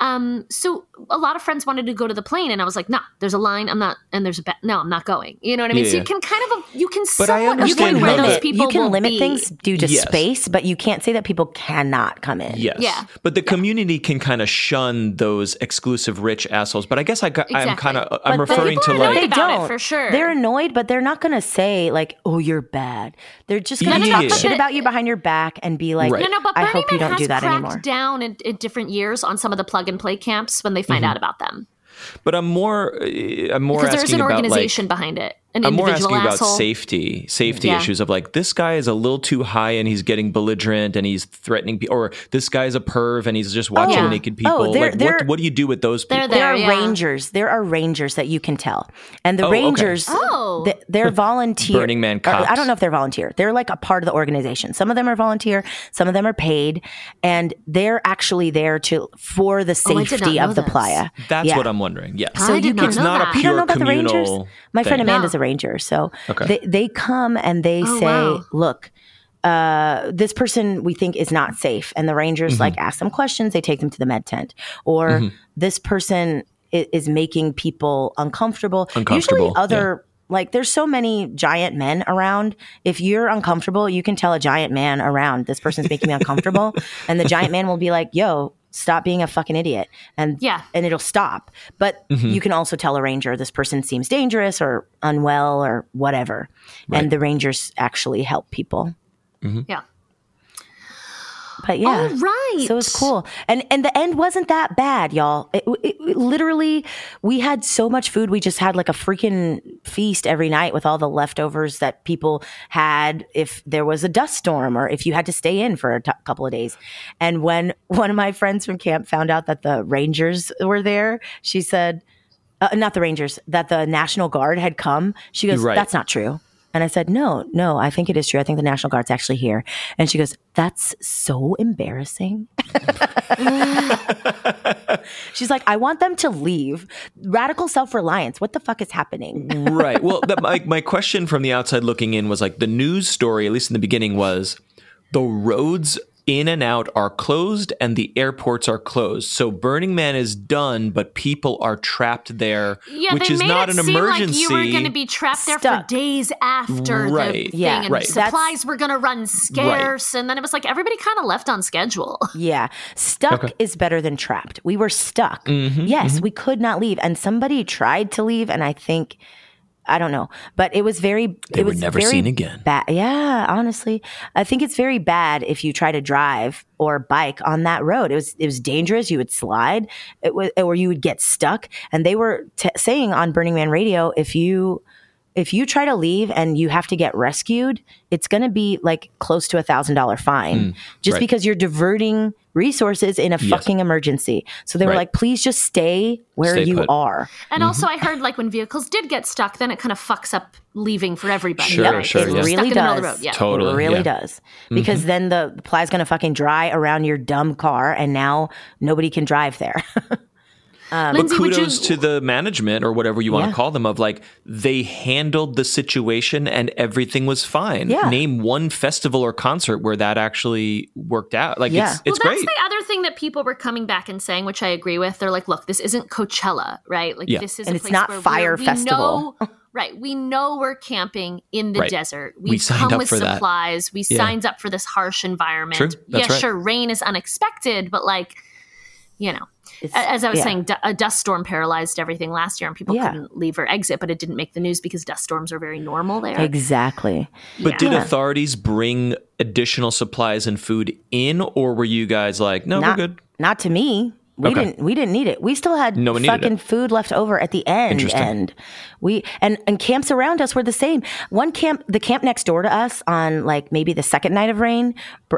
um so a lot of friends wanted to go to the plane and I was like, "No, there's a line. I'm not and there's a ba- no, I'm not going." You know what I mean? Yeah, so you can kind of you can But I somewhat you understand can where how those limit, people you can will limit be. things due to Yes. space, but you can't say that people cannot come in. Yes. Yeah. But the community can kind of shun those exclusive rich assholes. But I guess I got, I'm kind of I'm But- but referring to like They don't for sure. They're annoyed, but they're not going to say like, "Oh, you're bad." They're just going to Yeah. talk But shit about you behind your back and be like, Right. No, no, but "I Burning hope you Man don't do that cracked anymore." down in, in different years on some of the plug and play camps when they find Mm-hmm. out about them. but I'm more I'm more Because there's an about like organization behind it, I'm more asking asshole. about safety, safety Yeah. issues of like this guy is a little too high and he's getting belligerent and he's threatening people, or this guy's a perv and he's just oh, watching Yeah. naked oh, people. Oh, like, what what do you do with those people? There are yeah. rangers. There are rangers that you can tell, and the Oh, okay. rangers, Oh. th- they're volunteer. Burning Man or, I don't know if they're volunteer. They're like a part of the organization. Some of them are volunteer. Some of them are paid, and they're actually there to for the Oh, I not safety of the this. playa. That's what I'm wondering. Yes. I did you not can- it's not that. a pure You don't know about the Rangers? communal. My friend. Amanda's No. a ranger, so Okay. they they come and they Oh, say, wow. "Look, uh, this person we think is not safe," and the rangers Mm-hmm. like ask them questions. They take them to the med tent, or this person is, is making people uncomfortable. Uncomfortable, Usually, other. Like there's so many giant men around. If you're uncomfortable, you can tell a giant man around this person's making me uncomfortable, and the giant man will be like, "Yo, stop being a fucking idiot," and Yeah. and it'll stop. But Mm-hmm. you can also tell a ranger this person seems dangerous or unwell or whatever. And the rangers actually help people. Yeah. But yeah. All right. So it was cool. And and the end wasn't that bad, y'all. It, it- it literally we had so much food. We just had like a freaking feast every night with all the leftovers that people had if there was a dust storm or if you had to stay in for a t- couple of days. And when one of my friends from camp found out that the rangers were there, she said uh, not the Rangers, that the National Guard had come. She goes, Right. That's not true. And I said, No, no, I think it is true. I think the National Guard's actually here. And she goes, That's so embarrassing. She's like, I want them to leave. Radical self reliance. What the fuck is happening? right. Well, that, my my question from the outside looking in was like the news story, at least in the beginning, was the roads in and out are closed and the airports are closed. So Burning Man is done, but people are trapped there, Yeah, which is not it an seem emergency. like you were going to be trapped there for days after Right. the thing, and right. supplies were going to run scarce, and then it was like everybody kind of left on schedule. Yeah. Stuck is better than trapped. We were stuck. Mm-hmm, yes, we could not leave. And somebody tried to leave. And I think I don't know, but it was very. They it were was never very seen again. Bad. Yeah, honestly, I think it's very bad if you try to drive or bike on that road. It was it was dangerous. You would slide, it was, or you would get stuck. And they were t- saying on Burning Man Radio, if you if you try to leave and you have to get rescued, it's going to be like close to a thousand dollar fine just Mm, right. because you're diverting resources in a fucking emergency. So they were Right. like, please just stay where Stay you put. are. And mm-hmm. also, I heard like when vehicles did get stuck, then it kind of fucks up leaving for everybody. Sure, right? sure, It's yeah. stuck really in the middle of the does. road. Yeah. Totally. It really yeah. does. Mm-hmm. Because then the playa's going to fucking dry around your dumb car and now nobody can drive there. Uh, but Lindsey, would you? kudos to the management or whatever you want Yeah. to call them of like they handled the situation and everything was fine. Yeah. Name one festival or concert where that actually worked out. Like Yeah. it's it's well, that's great. the other thing that people were coming back and saying, which I agree with. They're like, "Look, this isn't Coachella, right? Like, Yeah. this is And a it's place not where Fyre we're, we Festival. Know, right? We know we're camping in the Right. desert. We We've signed come up with for that. supplies. We Yeah. signed up for this harsh environment. True. That's yeah, right. sure, rain is unexpected, but like, you know, It's- as I was yeah. saying, a dust storm paralyzed everything last year, and people Yeah. couldn't leave or exit. But it didn't make the news because dust storms are very normal there. Exactly. But Yeah. did Yeah. authorities bring additional supplies and food in, or were you guys like, no, Not, we're good? not to me. We Okay. didn't. We didn't need it. We still had No fucking food left over at the end. And we and and camps around us were the same. One camp, the camp next door to us, on like maybe the second night of rain,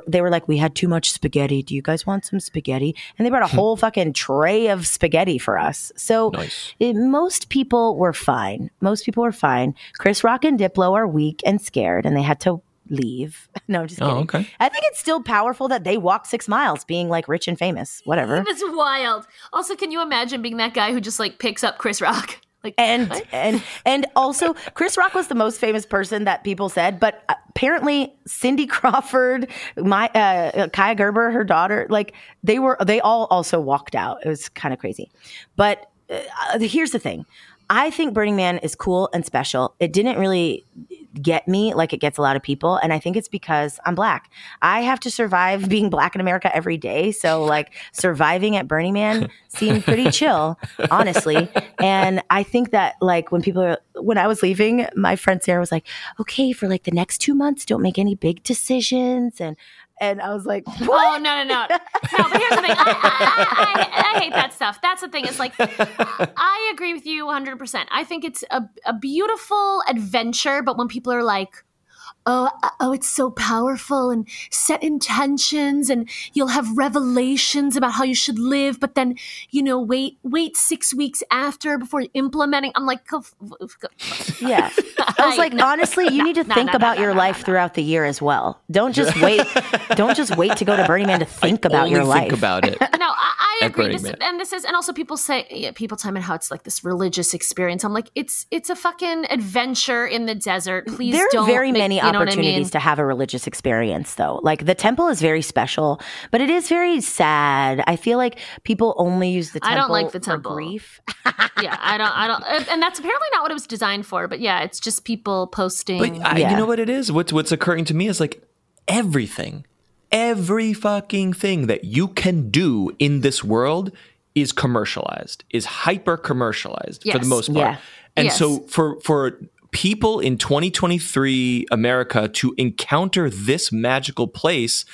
they were like, "We had too much spaghetti. Do you guys want some spaghetti?" And they brought a whole fucking tray of spaghetti for us. So Nice. it- most people were fine. Most people were fine. Chris Rock and Diplo are weak and scared, and they had to leave. No, I'm just Oh, kidding. okay. I think it's still powerful that they walked six miles, being like rich and famous. Whatever. That's wild. Also, can you imagine being that guy who just like picks up Chris Rock? Like, and what? and and also Chris Rock was the most famous person that people said, but apparently Cindy Crawford, my uh, Kaia Gerber, her daughter, like they were they all also walked out. It was kind of crazy. But uh, here's the thing. I think Burning Man is cool and special. It didn't really get me like it gets a lot of people. And I think it's because I'm black. I have to survive being black in America every day. So, like, surviving at Burning Man seemed pretty chill, honestly. And I think that, like, when people are, when I was leaving, my friend Sarah was like, okay, for like the next two months, don't make any big decisions. And, and I was like, what? Oh no no no no! But here's the thing: I, I, I, I hate that stuff. That's the thing. It's like I agree with you 100. percent I think it's a, a beautiful adventure, but when people are like, "Oh, uh, oh, it's so powerful and set intentions, and you'll have revelations about how you should live," but then you know, wait wait six weeks after before implementing. I'm like, go, go, Yeah. I was like, honestly, you need to think no, no, about your life throughout the year as well. Don't just wait. don't just wait to go to Burning Man to think about Only your think life. about it. no, I, I agree. This, and this is, and also people say, yeah, people tell me how it's like this religious experience. I'm like, it's, it's a fucking adventure in the desert. Please there are don't. very make- many you know what I opportunities mean? to have a religious experience, though. Like the temple is very special, but it is very sad. I feel like people only use the I temple don't like the for temple. grief. yeah, I don't, I don't, and- and that's apparently not what it was designed for. But yeah, it's just people posting. But I, Yeah. you know what it is? What's what's occurring to me is like everything, every fucking thing that you can do in this world is commercialized, is hyper commercialized for the most part. Yeah. And Yes. so for for people in 2023 America to encounter this magical place,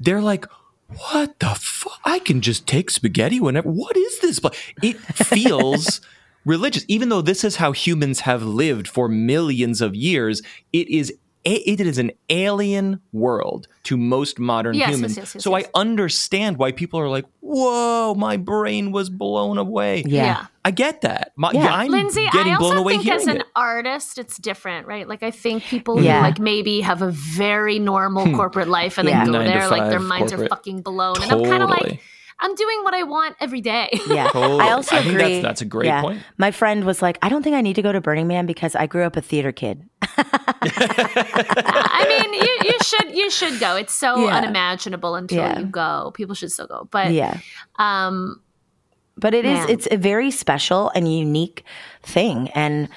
they're like, what the fuck? I can just take spaghetti whenever. What is this? But it feels religious, even though this is how humans have lived for millions of years. It is. A- It is an alien world to most modern Yes, yes, humans. yes, yes, so yes. I understand why people are like, "Whoa, my brain was blown away." Yeah. yeah. I get that. My, Yeah. I'm Lindsey, getting I blown also away think as hearing an it. artist, it's different, right? Like I think people Yeah. who like maybe have a very normal corporate life and Yeah. then go Hmm. Nine there, like their minds corporate. are fucking blown. And I'm kind of Totally. like, I'm doing what I want every day. Yeah. Totally. I also I think agree. that's- that's a great point. My friend was like, I don't think I need to go to Burning Man because I grew up a theater kid. I mean, you, you should you should go. It's so Yeah. unimaginable until Yeah. you go. People should still go. But Yeah. um but it is Man. it's a very special and unique thing and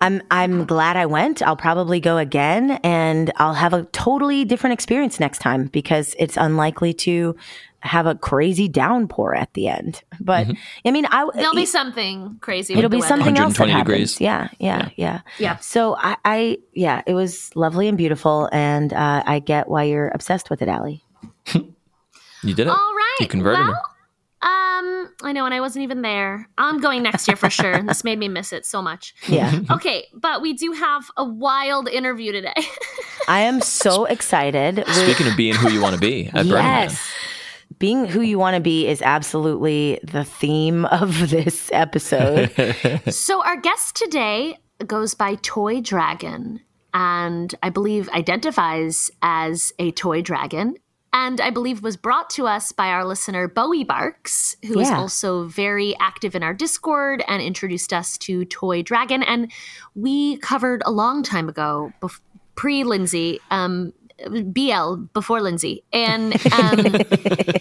I'm I'm glad I went. I'll probably go again and I'll have a totally different experience next time because it's unlikely to have a crazy downpour at the end. But I mean, I There'll be something crazy. it'll be weather. something else that 120 happens. degrees. Yeah, yeah, yeah, Yeah. So I, I yeah, it was lovely and beautiful, and uh, I get why you're obsessed with it, Allie. You did it. All right. You converted well, her. Um, I know, and I wasn't even there. I'm going next year for sure. this made me miss it so much. Yeah, Okay, but we do have a wild interview today. I am so excited. Speaking of being who you want to be at Burning Man. yes. Being who you want to be is absolutely the theme of this episode. so our guest today goes by Toy Dragon, and I believe identifies as a toy dragon. And I believe was brought to us by our listener Bowie Barks, who is Yeah. also very active in our Discord and introduced us to Toy Dragon. And we covered a long time ago, bef- pre Lindsey, um, BL before Lindsey, and um,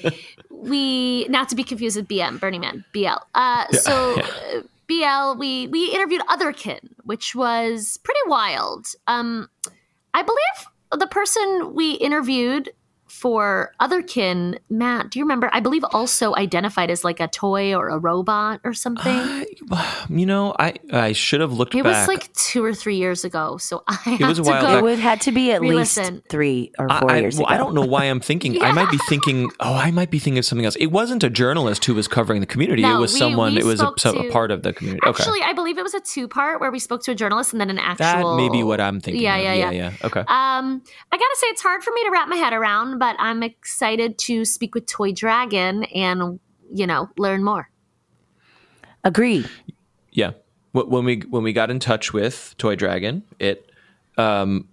we not to be confused with BM Burning Man BL. Uh, so uh, BL we we interviewed Otherkin, which was pretty wild. Um, I believe the person we interviewed for Otherkin, Matt, do you remember? I believe also identified as like a toy or a robot or something. I- you know, I I should have looked at it back. was like two or three years ago, so I have was a to while go. back. it would had to be at Re-listen. least three or four I- years well, ago. I don't know why I'm thinking. I might be thinking. Oh, I might be thinking of something else. It wasn't a journalist who was covering the community. No, it was we- someone. we it was a, spoke so- a part of the community. Okay, Actually, I believe it was a two-part where we spoke to a journalist and then an actual. that actual. may be what I'm thinking. Yeah, of. yeah, yeah, yeah. Okay. Um, I gotta say, it's hard for me to wrap my head around, but I'm excited to speak with Toy Dragon and you know learn more. Agreed. Yeah. When we when we got in touch with Toy Dragon, it um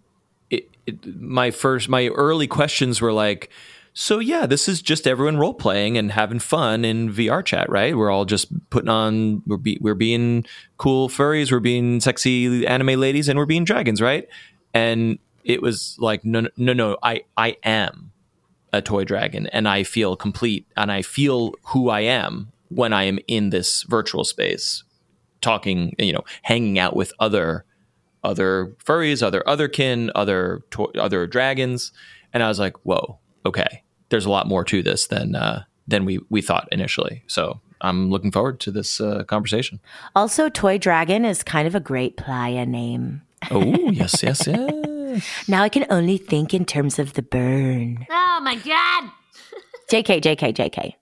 it, it my first my early questions were like so yeah, this is just everyone role playing and having fun in VRChat, right? We're all just putting on we're be, we're being cool furries, we're being sexy anime ladies and we're being dragons, right? And it was like no no no, I I am a toy dragon and I feel complete and I feel who I am when I am in this virtual space talking, you know, hanging out with other other furries, other otherkin, other to- other dragons, and I was like, "Whoa, okay, there's a lot more to this than uh, than we we thought initially." So I'm looking forward to this uh, conversation. Also, Toy Dragon is kind of a great playa name. Oh yes, yes, yes. Now I can only think in terms of the burn. Oh my god! JK, JK, JK.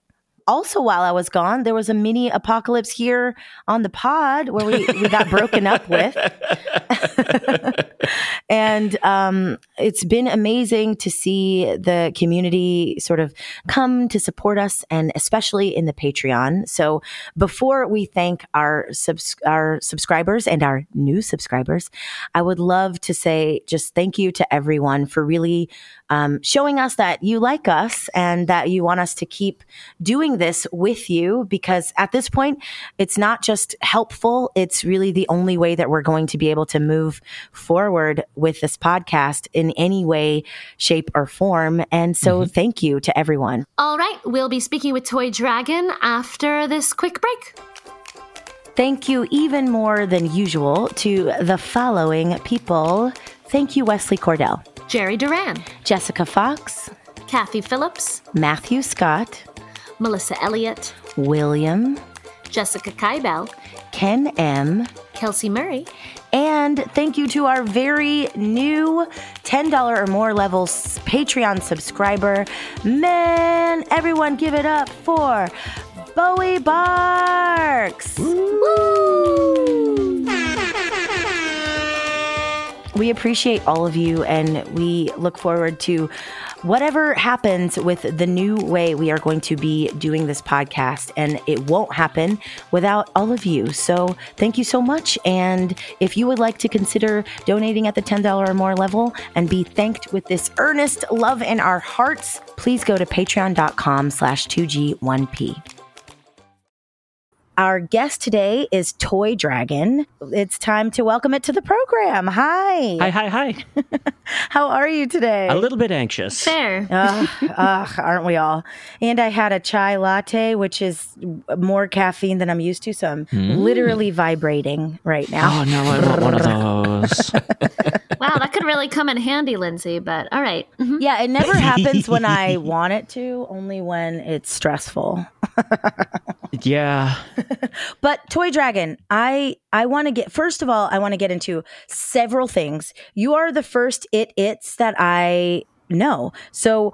Also, while I was gone, there was a mini apocalypse here on the pod where we, we got broken up with. and um, it's been amazing to see the community sort of come to support us, and especially in the Patreon. So, before we thank our subs- our subscribers and our new subscribers, I would love to say just thank you to everyone for really um, showing us that you like us and that you want us to keep doing this with you because at this point, it's not just helpful, it's really the only way that we're going to be able to move forward with this podcast in any way, shape, or form. And so, thank you to everyone. All right, we'll be speaking with Toy Dragon after this quick break. Thank you even more than usual to the following people. Thank you, Wesley Cordell, Jerry Duran, Jessica Fox, Kathy Phillips, Matthew Scott, Melissa Elliott, William, Jessica Kybell, Ken M., Kelsey Murray, And thank you to our very new $10 or more levels Patreon subscriber. Man, everyone give it up for Bowie Barks. We appreciate all of you and we look forward to whatever happens with the new way we are going to be doing this podcast. And it won't happen without all of you. So thank you so much. And if you would like to consider donating at the $10 or more level and be thanked with this earnest love in our hearts, please go to patreon.com slash 2G1P. Our guest today is Toy Dragon. It's time to welcome it to the program. Hi. Hi, hi, hi. How are you today? A little bit anxious. Fair. Ugh, ugh, aren't we all? And I had a chai latte, which is more caffeine than I'm used to. So I'm literally vibrating right now. Oh no, I want one of those. Wow, that could really come in handy, Lindsey. But all right. Mhm. Yeah, it never happens when I want it to, only when it's stressful. yeah. But Toy Dragon, I I want to get first of all, I want to get into several things. You are the first it its that I know. So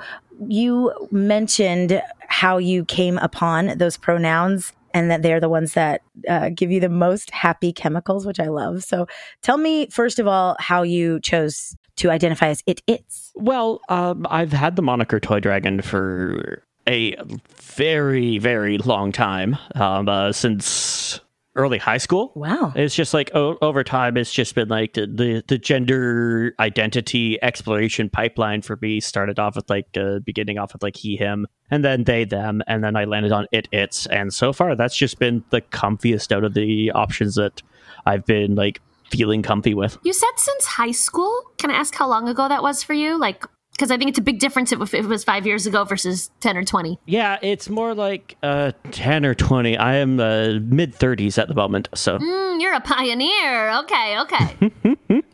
you mentioned how you came upon those pronouns and that they're the ones that uh, give you the most happy chemicals, which I love. So tell me first of all how you chose to identify as it its. Well, um, I've had the moniker Toy Dragon for a very, very long time. Um, uh, since early high school. Wow. It's just like o- over time, it's just been like the, the, the gender identity exploration pipeline for me started off with like uh, beginning off with like he, him, and then they, them, and then I landed on it, its. And so far, that's just been the comfiest out of the options that I've been like feeling comfy with. You said since high school. Can I ask how long ago that was for you? Like, because I think it's a big difference if it was five years ago versus 10 or 20. Yeah, it's more like uh, 10 or 20. I am uh, mid 30s at the moment. So Mm, you're a pioneer. Okay, okay.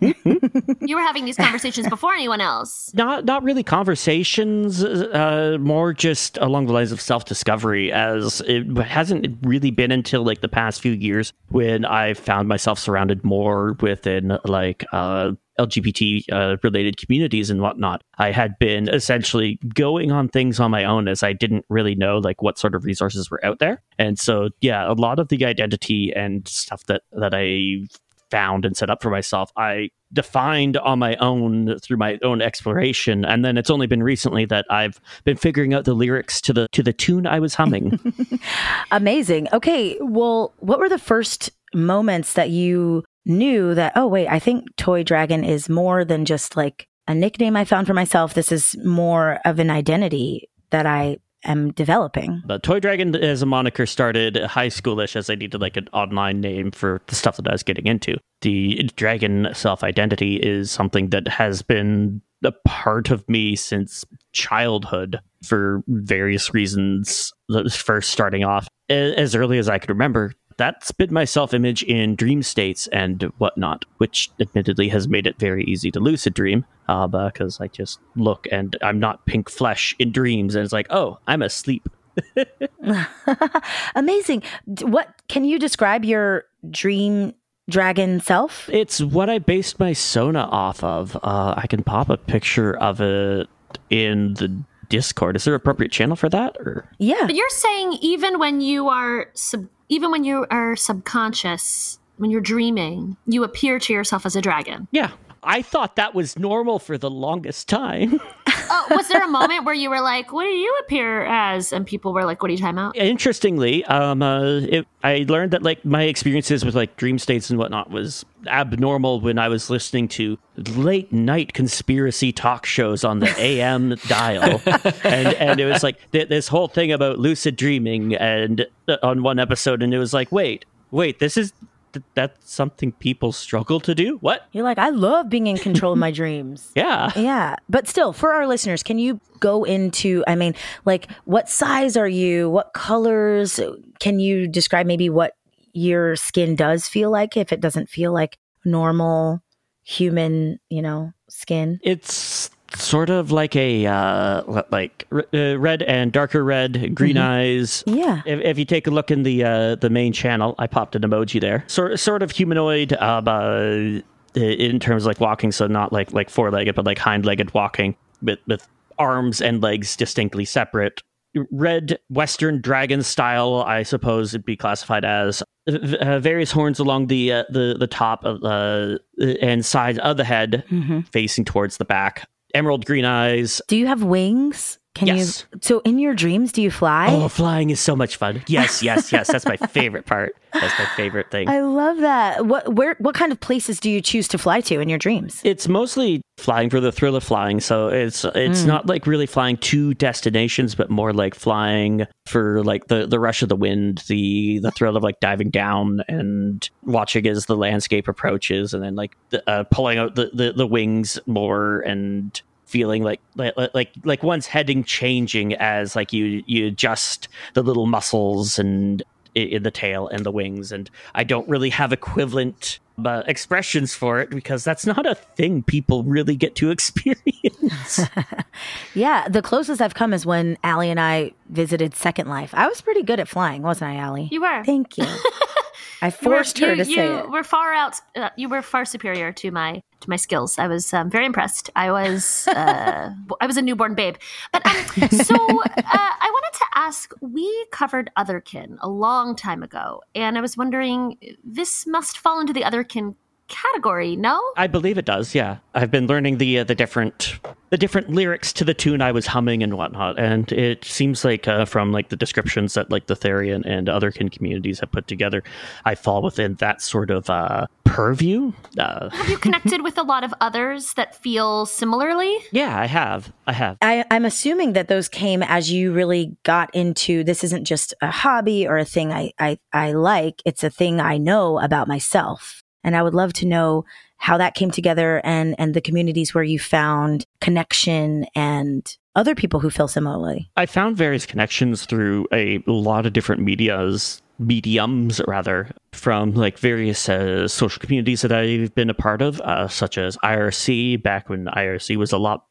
you were having these conversations before anyone else. not not really conversations uh more just along the lines of self-discovery as it hasn't really been until like the past few years when i found myself surrounded more within like uh LGBT uh, related communities and whatnot. I had been essentially going on things on my own as I didn't really know like what sort of resources were out there. And so, yeah, a lot of the identity and stuff that that I found and set up for myself, I defined on my own through my own exploration. And then it's only been recently that I've been figuring out the lyrics to the to the tune I was humming. Amazing. Okay, well, what were the first moments that you knew that, oh, wait, I think Toy Dragon is more than just like a nickname I found for myself? This is more of an identity that I am developing. the Toy Dragon as a moniker started high schoolish as I needed like an online name for the stuff that I was getting into. The dragon self identity is something that has been a part of me since childhood for various reasons. First, starting off as early as I could remember, that's been my self image in dream states and whatnot, which admittedly has made it very easy to lucid dream uh, because I just look and I'm not pink flesh in dreams, and it's like, oh, I'm asleep. Amazing. What can you describe your dream dragon self? It's what I based my Sona off of. Uh, I can pop a picture of it in the Discord. Is there an appropriate channel for that? Or Yeah. But you're saying even when you are sub- even when you are subconscious, when you're dreaming, you appear to yourself as a dragon. yeah, I thought that was normal for the longest time. Oh, was there a moment where you were like, "What do you appear as?" And people were like, "What are you talking about?" Interestingly, um, uh, it, I learned that like my experiences with like dream states and whatnot was abnormal when I was listening to late night conspiracy talk shows on the AM dial, and and it was like th- this whole thing about lucid dreaming, and uh, on one episode, and it was like, wait, wait, this is th- that's something people struggle to do. What? You're like, I love being in control of my dreams. Yeah. Yeah. But still, for our listeners, can you go into, I mean, like, what size are you? What colors? Can you describe maybe what your skin does feel like if it doesn't feel like normal human, you know, skin? It's sort of like a uh, like r- uh, red and darker red, green eyes. Yeah. If, if you take a look in the uh, the main channel, I popped an emoji there. Sort sort of humanoid, um, uh, in terms of like walking, so not like like four legged, but like hind legged walking with with arms and legs distinctly separate. Red Western dragon style, I suppose it'd be classified as uh, various horns along the uh, the the top of uh, and sides of the head, facing towards the back. Emerald green eyes. Do you have wings? Can Yes. you? So in your dreams, do you fly? Oh, flying is so much fun. Yes, yes, yes. That's my favorite part. That's my favorite thing. I love that. What where what kind of places do you choose to fly to in your dreams? It's mostly flying for the thrill of flying. So it's it's not like really flying to destinations, but more like flying for like the the rush of the wind, the the thrill of like diving down and watching as the landscape approaches, and then like the, uh, pulling out the, the the wings more and feeling like like like like one's heading changing as like you you adjust the little muscles and in the tail and the wings and i don't really have equivalent uh, expressions for it because that's not a thing people really get to experience Yeah, the closest I've come is when Allie and I visited Second Life. I was pretty good at flying, wasn't I, Allie? You were. Thank you. I You were- forced her you- to you say it. were far out. Uh, you were far superior to my to my skills. I was um, very impressed. I was uh, I was a newborn babe. But um, so uh, I wanted to ask. We covered Otherkin a long time ago, and I was wondering. This must fall into the Otherkin category, no? I believe it does. Yeah, I've been learning the uh, the different the different lyrics to the tune I was humming and whatnot, and it seems like uh, from like the descriptions that like the Therian and Otherkin communities have put together, I fall within that sort of uh, purview. Uh, Have you connected with a lot of others that feel similarly? yeah, I have. I have. I, I'm assuming that those came as you really got into this isn't just a hobby or a thing I, I, I like, it's a thing I know about myself. And I would love to know how that came together and, and the communities where you found connection and other people who feel similarly. I found various connections through a lot of different medias, mediums rather, from like various uh, social communities that I've been a part of, uh, such as IRC, back when IRC was a lot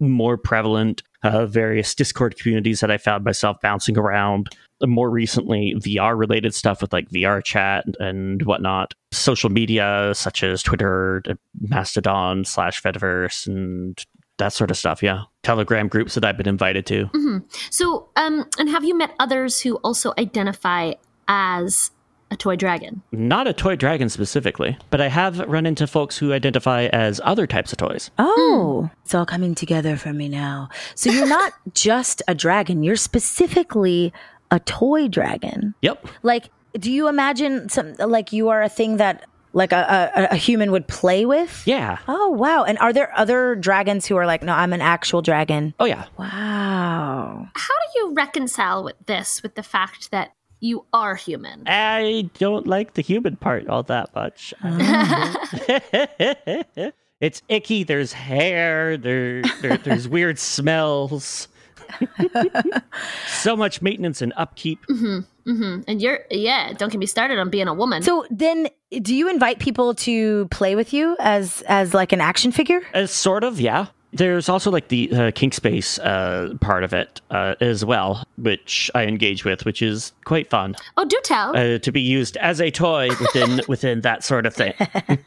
more prevalent, uh, various Discord communities that I found myself bouncing around. More recently, VR related stuff with like VRChat and whatnot. Social media such as Twitter, uh, Mastodon slash Fediverse, and that sort of stuff. Yeah. Telegram groups that I've been invited to. Mm-hmm. So, um, and have you met others who also identify as a toy dragon? Not a toy dragon specifically, but I have run into folks who identify as other types of toys. Oh, hmm. it's all coming together for me now. So you're not just a dragon, you're specifically a toy dragon. Yep. Like, do you imagine some like you are a thing that like a, a, a human would play with? Yeah. Oh wow! And are there other dragons who are like, no, I'm an actual dragon? Oh, yeah. Wow. How do you reconcile with this with the fact that you are human? I don't like the human part all that much. Oh. it's icky. There's hair. There, there there's weird smells. so much maintenance and upkeep. And you're, yeah, don't get me started on being a woman. So then, do you invite people to play with you as as like an action figure? Uh, sort of, yeah. There's also like the uh, kink space uh, part of it uh, as well, which I engage with, which is quite fun oh, do tell. uh, to be used as a toy within within that sort of thing.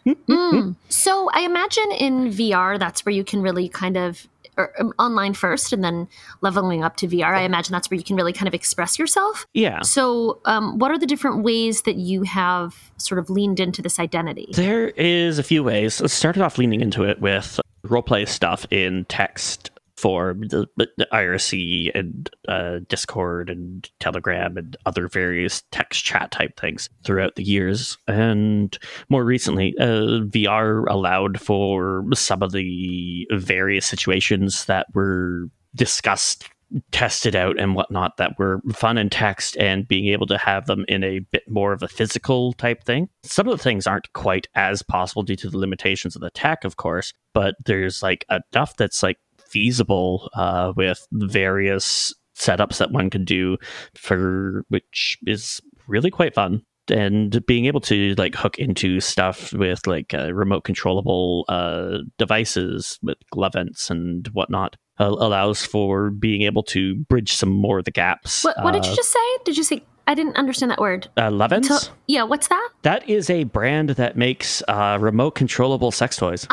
So I imagine in VR, that's where you can really kind of or um, online first and then leveling up to VR. I imagine that's where you can really kind of express yourself. Yeah. So, um, what are the different ways that you have sort of leaned into this identity? There is a few ways. I started off leaning into it with roleplay stuff in text for the, IRC and uh, Discord and Telegram and other various text chat type things throughout the years. And more recently, uh, VR allowed for some of the various situations that were discussed tested out and whatnot that were fun in text and being able to have them in a bit more of a physical type thing. Some of the things aren't quite as possible due to the limitations of the tech, of course, but there's like enough that's like feasible uh, with various setups that one can do for which is really quite fun and being able to like hook into stuff with like uh, remote controllable uh, devices with Lovense and whatnot uh, allows for being able to bridge some more of the gaps. What, what did Uh, you just say? Did you say? I didn't understand that word. Uh, Lovense? So- yeah, what's that? that is a brand that makes uh, remote controllable sex toys.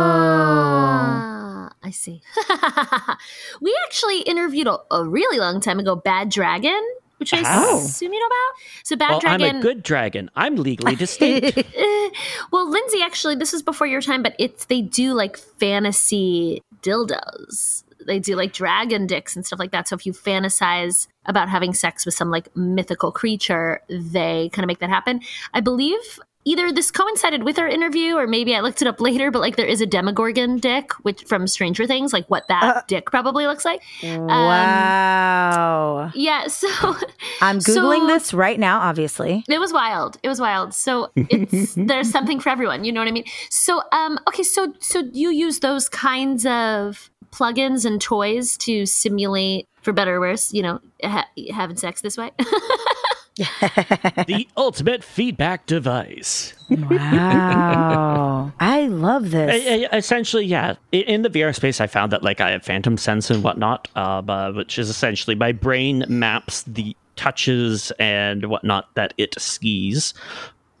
Ah, I see. we actually interviewed a, a really long time ago Bad Dragon, which I Oh. assume you know about. So Bad well, Dragon. I'm a good dragon. I'm legally distinct. Well, Lindsey, actually, this is before your time, but it's they do like fantasy dildos. they do like dragon dicks and stuff like that. So if you fantasize about having sex with some like mythical creature, they kind of make that happen. I believe either this coincided with our interview or maybe I looked it up later, but like there is a Demogorgon dick which from Stranger Things, like what that Uh, dick probably looks like. wow. Yeah, so I'm Googling so- this right now, obviously. It was wild. It was wild. So it's there's something for everyone. You know what I mean? So um okay, so so you use those kinds of plugins and toys to simulate, for better or worse, you know, ha- having sex this way. the ultimate feedback device. Wow. I love this. I- I- essentially, yeah. In the VR space, I found that like I have phantom sense and whatnot, uh, but- which is essentially my brain maps the touches and whatnot that it skis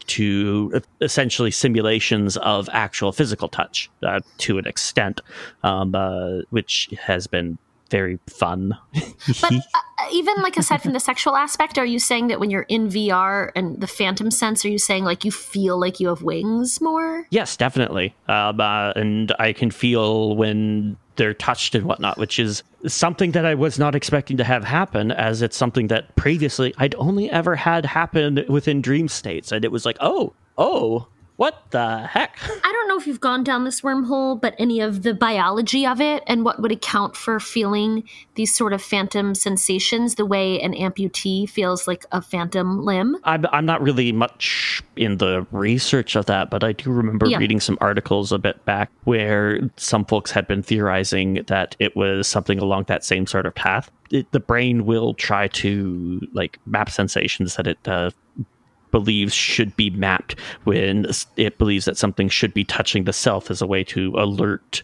to uh, essentially simulations of actual physical touch uh, to an extent, um, uh, which has been very fun. but uh, even like aside from the sexual aspect, are you saying that when you're in VR and the phantom sense, are you saying like you feel like you have wings more? Yes, definitely. Um, uh, and I can feel when they're touched and whatnot, which is something that I was not expecting to have happen, as it's something that previously I'd only ever had happen within dream states. And it was like, oh, oh, what the heck? I don't know if you've gone down this wormhole, but any of the biology of it and what would account for feeling these sort of phantom sensations, the way an amputee feels like a phantom limb. I'm, I'm not really much in the research of that, but I do remember Yeah. reading some articles a bit back where some folks had been theorizing that it was something along that same sort of path. It, the brain will try to like map sensations that it uh, believes should be mapped when it believes that something should be touching the self as a way to alert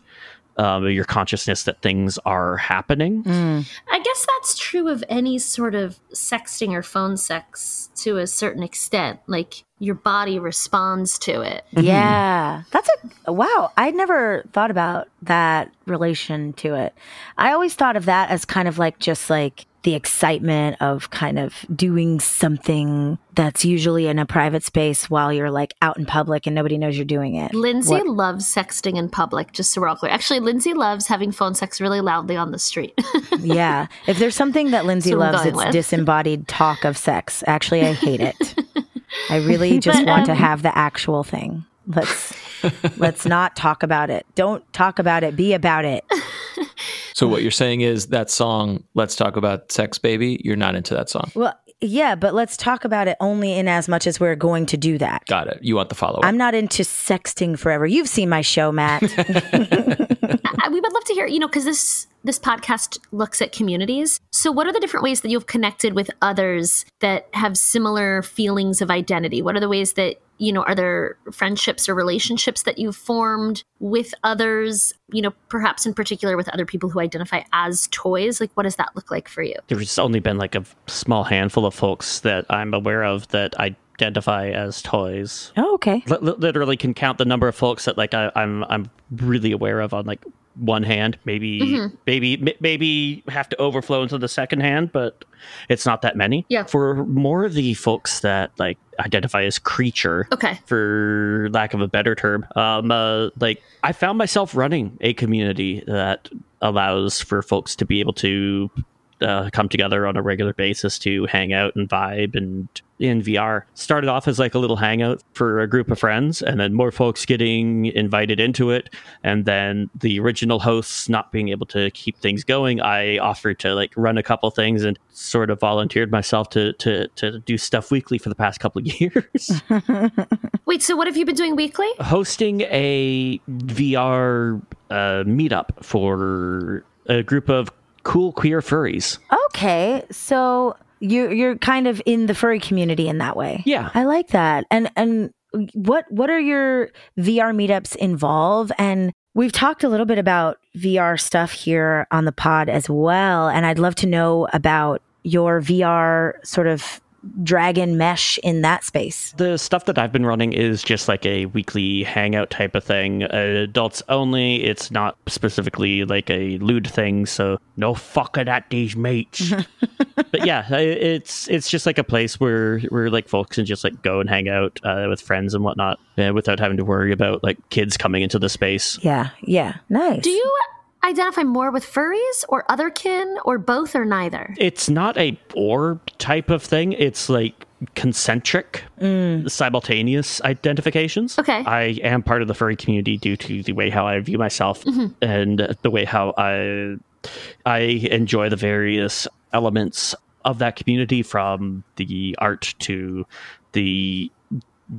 um, your consciousness that things are happening. I guess that's true of any sort of sexting or phone sex to a certain extent. Like your body responds to it. Yeah. That's a wow. I never thought about that relation to it. I always thought of that as kind of like just like the excitement of kind of doing something that's usually in a private space while you're like out in public and nobody knows you're doing it. Lindsey What- loves sexting in public, just so we're all clear. Actually, Lindsey loves having phone sex really loudly on the street. yeah. If there's something that Lindsey That's loves, it's with. disembodied talk of sex. Actually, I hate it. I really just But, want to um, have the actual thing. Let's let's not talk about it. Don't talk about it. Be about it. So what you're saying is that song, "Let's Talk About Sex, Baby." You're not into that song. Well, yeah, but let's talk about it only in as much as we're going to do that. Got it. You want the follow up? I'm not into sexting forever. You've seen my show, Matt. I, we would love to hear, you know, because this this podcast looks at communities. So, what are the different ways that you've connected with others that have similar feelings of identity? What are the ways that you know are there friendships or relationships that you've formed with others? You know, perhaps in particular with other people who identify as toys. Like, what does that look like for you? There's only been like a small handful of folks that I'm aware of that identify as toys. oh, okay. Li- li- literally can count the number of folks that like I, I'm I'm really aware of on like one hand. Maybe Mm-hmm. maybe m- maybe have to overflow into the second hand, but it's not that many. Yeah. For more of the folks that like identify as creature, Okay. for lack of a better term, um, uh, like I found myself running a community that allows for folks to be able to uh, come together on a regular basis to hang out and vibe and in VR. Started off as like a little hangout for a group of friends, and then more folks getting invited into it. And then the original hosts not being able to keep things going, I offered to like run a couple things and sort of volunteered myself to to to do stuff weekly for the past couple of years. Wait. So, what have you been doing weekly? hosting a VR uh, meetup for a group of cool queer furries. Okay. So you you're kind of in the furry community in that way. Yeah. I like that. And and what what are your VR meetups involve? And we've talked a little bit about VR stuff here on the pod as well. And I'd love to know about your VR sort of dragon mesh in that space. The stuff that I've been running is just like a weekly hangout type of thing. Uh, adults only. It's not specifically like a lewd thing, so no fucking at these mates. but yeah, it's it's just like a place where where like folks can just like go and hang out uh, with friends and whatnot, uh, without having to worry about like kids coming into the space. Yeah. Yeah. Nice. Do you identify more with furries or otherkin or both or neither? It's not a or type of thing. It's like concentric, mm. simultaneous identifications. Okay. I am part of the furry community due to the way how I view myself mm-hmm. and the way how I I enjoy the various elements of that community from the art to the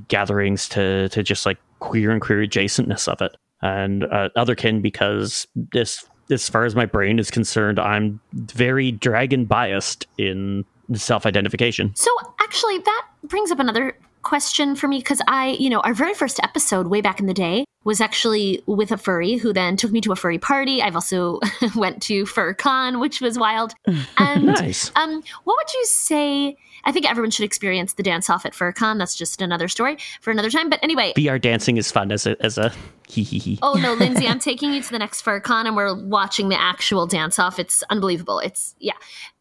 gatherings to to just like queer and queer adjacentness of it and uh, otherkin because this as far as my brain is concerned i'm very dragon biased in self-identification So actually, that brings up another question for me because I, you know, our very first episode way back in the day was actually with a furry who then took me to a furry party. I've also went to FurCon, which was wild. And Nice. um, what would you say? I think everyone should experience the dance off at FurCon. That's just another story for another time. But anyway, vr dancing is fun as a as a hee hee hee Oh no, Lindsey, I'm taking you to the next FurCon and we're watching the actual dance off. It's unbelievable. It's yeah.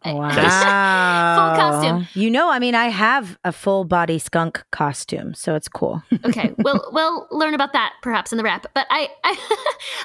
Wow. Full costume. You know, I mean, I have a full body skunk costume, so it's cool. Okay, we'll we'll learn about that perhaps in the wrap. But I I,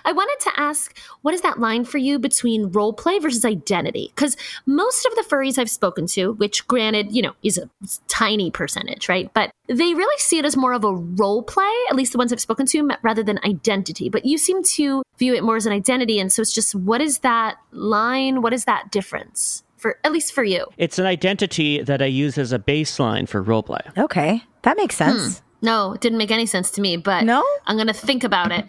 I wanted to ask, what is that line for you between role play versus identity? Because most of the furries I've spoken to, which granted, you know, is a tiny percentage, right? But they really see it as more of a role play, at least the ones I've spoken to, rather than identity. But you seem to view it more as an identity, and so it's just what is that line? What is that difference for at least for you? it's an identity that i use as a baseline for roleplay Okay, that makes sense. Hmm. No, it didn't make any sense to me, but No? I'm gonna think about it.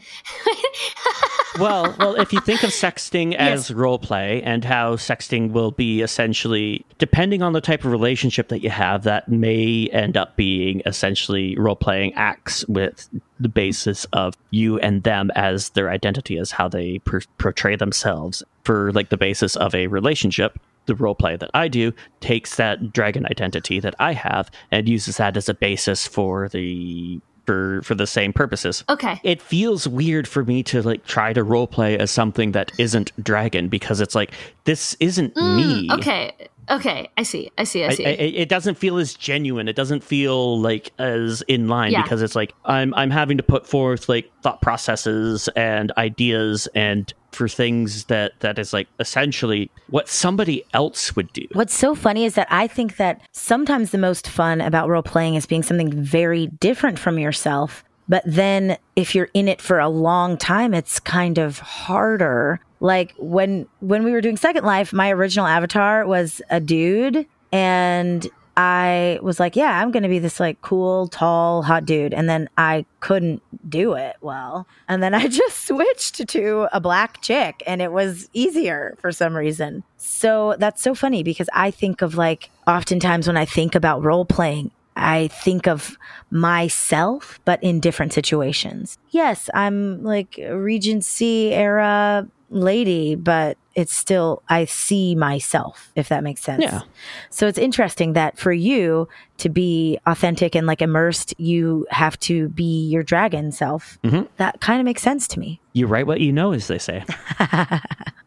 well, well, if you think of sexting as role play and how sexting will be essentially, depending on the type of relationship that you have, that may end up being essentially role playing acts with the basis of you and them as their identity, as how they per- portray themselves for like the basis of a relationship. The role play that I do takes that dragon identity that I have and uses that as a basis for the for for the same purposes okay. it feels weird for me to like try to roleplay as something that isn't dragon because it's like this isn't me Mm, Okay. Okay. I see. I see. I I- see. I- it doesn't feel as genuine. It doesn't feel like as in line Yeah. because it's like I'm I'm having to put forth like thought processes and ideas and for things that that is like essentially what somebody else would do. What's so funny is that I think that sometimes the most fun about role playing is being something very different from yourself. But then if you're in it for a long time, it's kind of harder. Like when when we were doing Second Life, my original avatar was a dude and I was like, yeah, I'm to be this like cool, tall, hot dude. And then I couldn't do it well. And then I just switched to a black chick and it was easier for some reason. So that's so funny because I think of like oftentimes when I think about role playing, I think of myself, but in different situations. Yes, I'm like Regency era lady, but it's still, I see myself, if that makes sense. Yeah. So it's interesting that for you to be authentic and like immersed, you have to be your dragon self. Mhm. That kind of makes sense to me. You write what you know, as they say.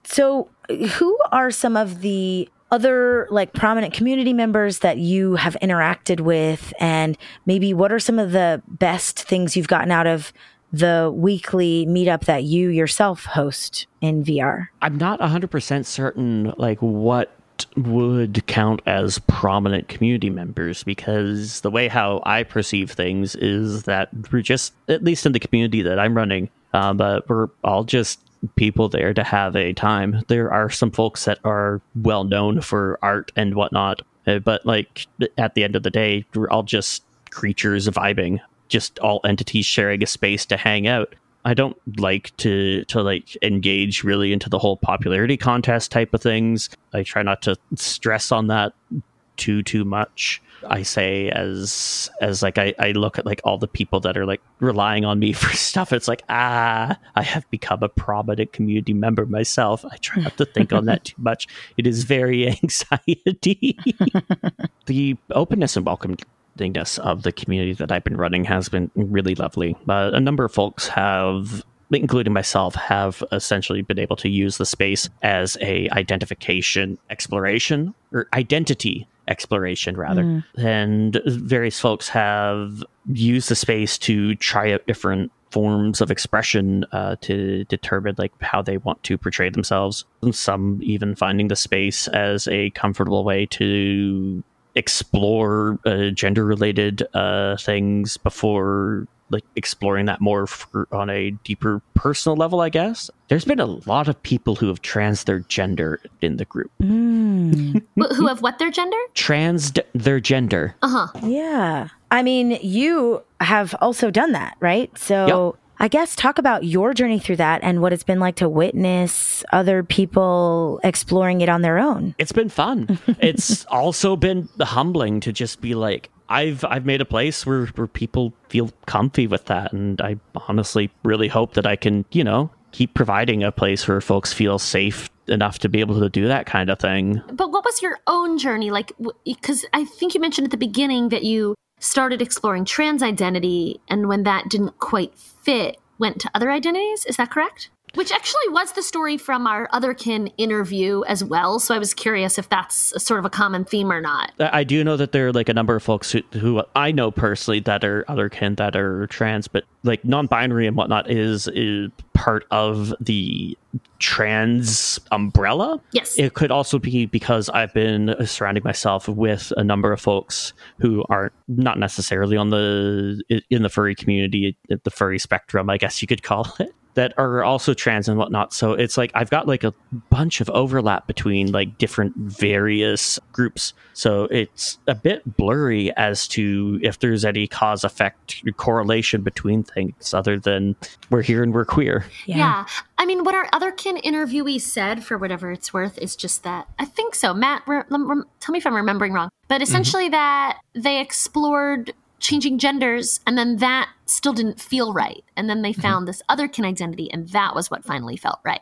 So, who are some of the other like prominent community members that you have interacted with and maybe what are some of the best things you've gotten out of the weekly meetup that you yourself host in VR? I'm not 100% certain like what would count as prominent community members because the way how I perceive things is that we're just at least in the community that I'm running, uh, but we're all just people there to have a time. There are some folks that are well known for art and whatnot, uh, but like at the end of the day, we're all just creatures vibing, just all entities sharing a space to hang out. I don't like to to like engage really into the whole popularity contest type of things. I try not to stress on that too too much. I say as as like I, I look at like all the people that are like relying on me for stuff. It's like ah, I have become a prominent community member myself. I try not to think on that too much. It is very anxiety. the openness and welcomingness of the community that I've been running has been really lovely. But a number of folks have including myself have essentially been able to use the space as a identification exploration or identity exploration rather and various folks have used the space to try out different forms of expression uh, to determine like how they want to portray themselves. And some even finding the space as a comfortable way to explore uh, gender related uh, things before like exploring that more for, on a deeper personal level i guess there's been a lot of people who have trans their gender in the group Mm. Who have what their gender? trans their gender Uh huh. Yeah. I mean, you have also done that, right? So I guess talk about your journey through that and what it's been like to witness other people exploring it on their own. it's been fun. it's also been humbling to just be like, I've I've made a place where where people feel comfy with that, and I honestly really hope that I can, you know, keep providing a place where folks feel safe enough to be able to do that kind of thing. But what was your own journey like? Because I think you mentioned at the beginning that you started exploring trans identity, and when that didn't quite fit, went to other identities. Is that correct? Which actually was the story from our otherkin interview as well. So I was curious if that's a sort of a common theme or not. I I do know that there are like a number of folks who, who I know personally that are otherkin that are trans, but like non-binary and whatnot is is part of the trans umbrella. Yes. It could also be because I've been surrounding myself with a number of folks who are not necessarily on the in the furry community, the furry spectrum, I guess you could call it, that are also trans and whatnot. So it's like I've got like a bunch of overlap between like different various groups. So it's a bit blurry as to if there's any cause effect correlation between things other than we're here and we're queer. Yeah. I mean, what our otherkin interviewee said, for whatever it's worth, is just that I think so. Matt, re- lem- rem- tell me if I'm remembering wrong, but mm-hmm. essentially that they explored changing genders and then that still didn't feel right. And then they found this otherkin identity and that was what finally felt right.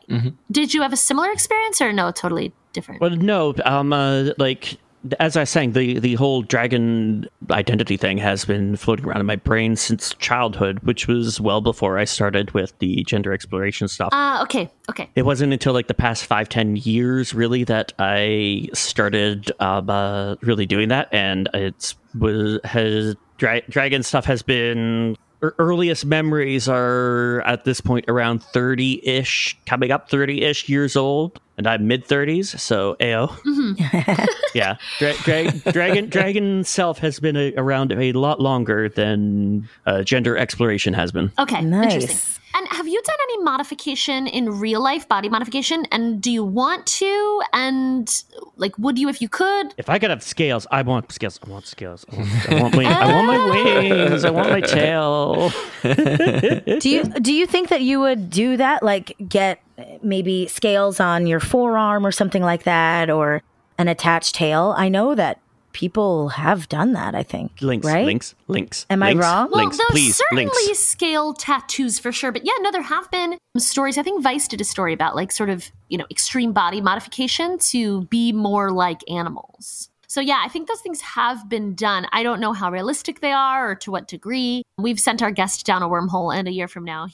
Did you have a similar experience or no, totally different? Well, no, um, uh, like as I was saying, the the whole dragon identity thing has been floating around in my brain since childhood, which was well before I started with the gender exploration stuff. Ah, okay, okay. it wasn't until like the past five ten years really that I started um, uh, really doing that, and it's was has dra- dragon stuff has been. er- Earliest memories are at this point around 30 ish, coming up 30 ish years old, and I'm mid 30s, so AO. yeah, dra- dra- dragon dragon self has been a- around a lot longer than uh, gender exploration has been. Okay, Nice. interesting. And have you done any modification in real life, body modification? And do you want to? And like, would you if you could? If I could have scales, I want scales. I want scales. I want, I want, wings. I want my wings. I want my tail. do you do you think that you would do that like get maybe scales on your forearm or something like that or an attached tail i know that people have done that i think Links, right links, links. Am I wrong? Well, Links, there's please, certainly links. scale tattoos for sure. But yeah, no, there have been stories. I think Vice did a story about like sort of, you know, extreme body modification to be more like animals. So yeah, I think those things have been done. I don't know how realistic they are or to what degree. We've sent our guest down a wormhole and a year from now,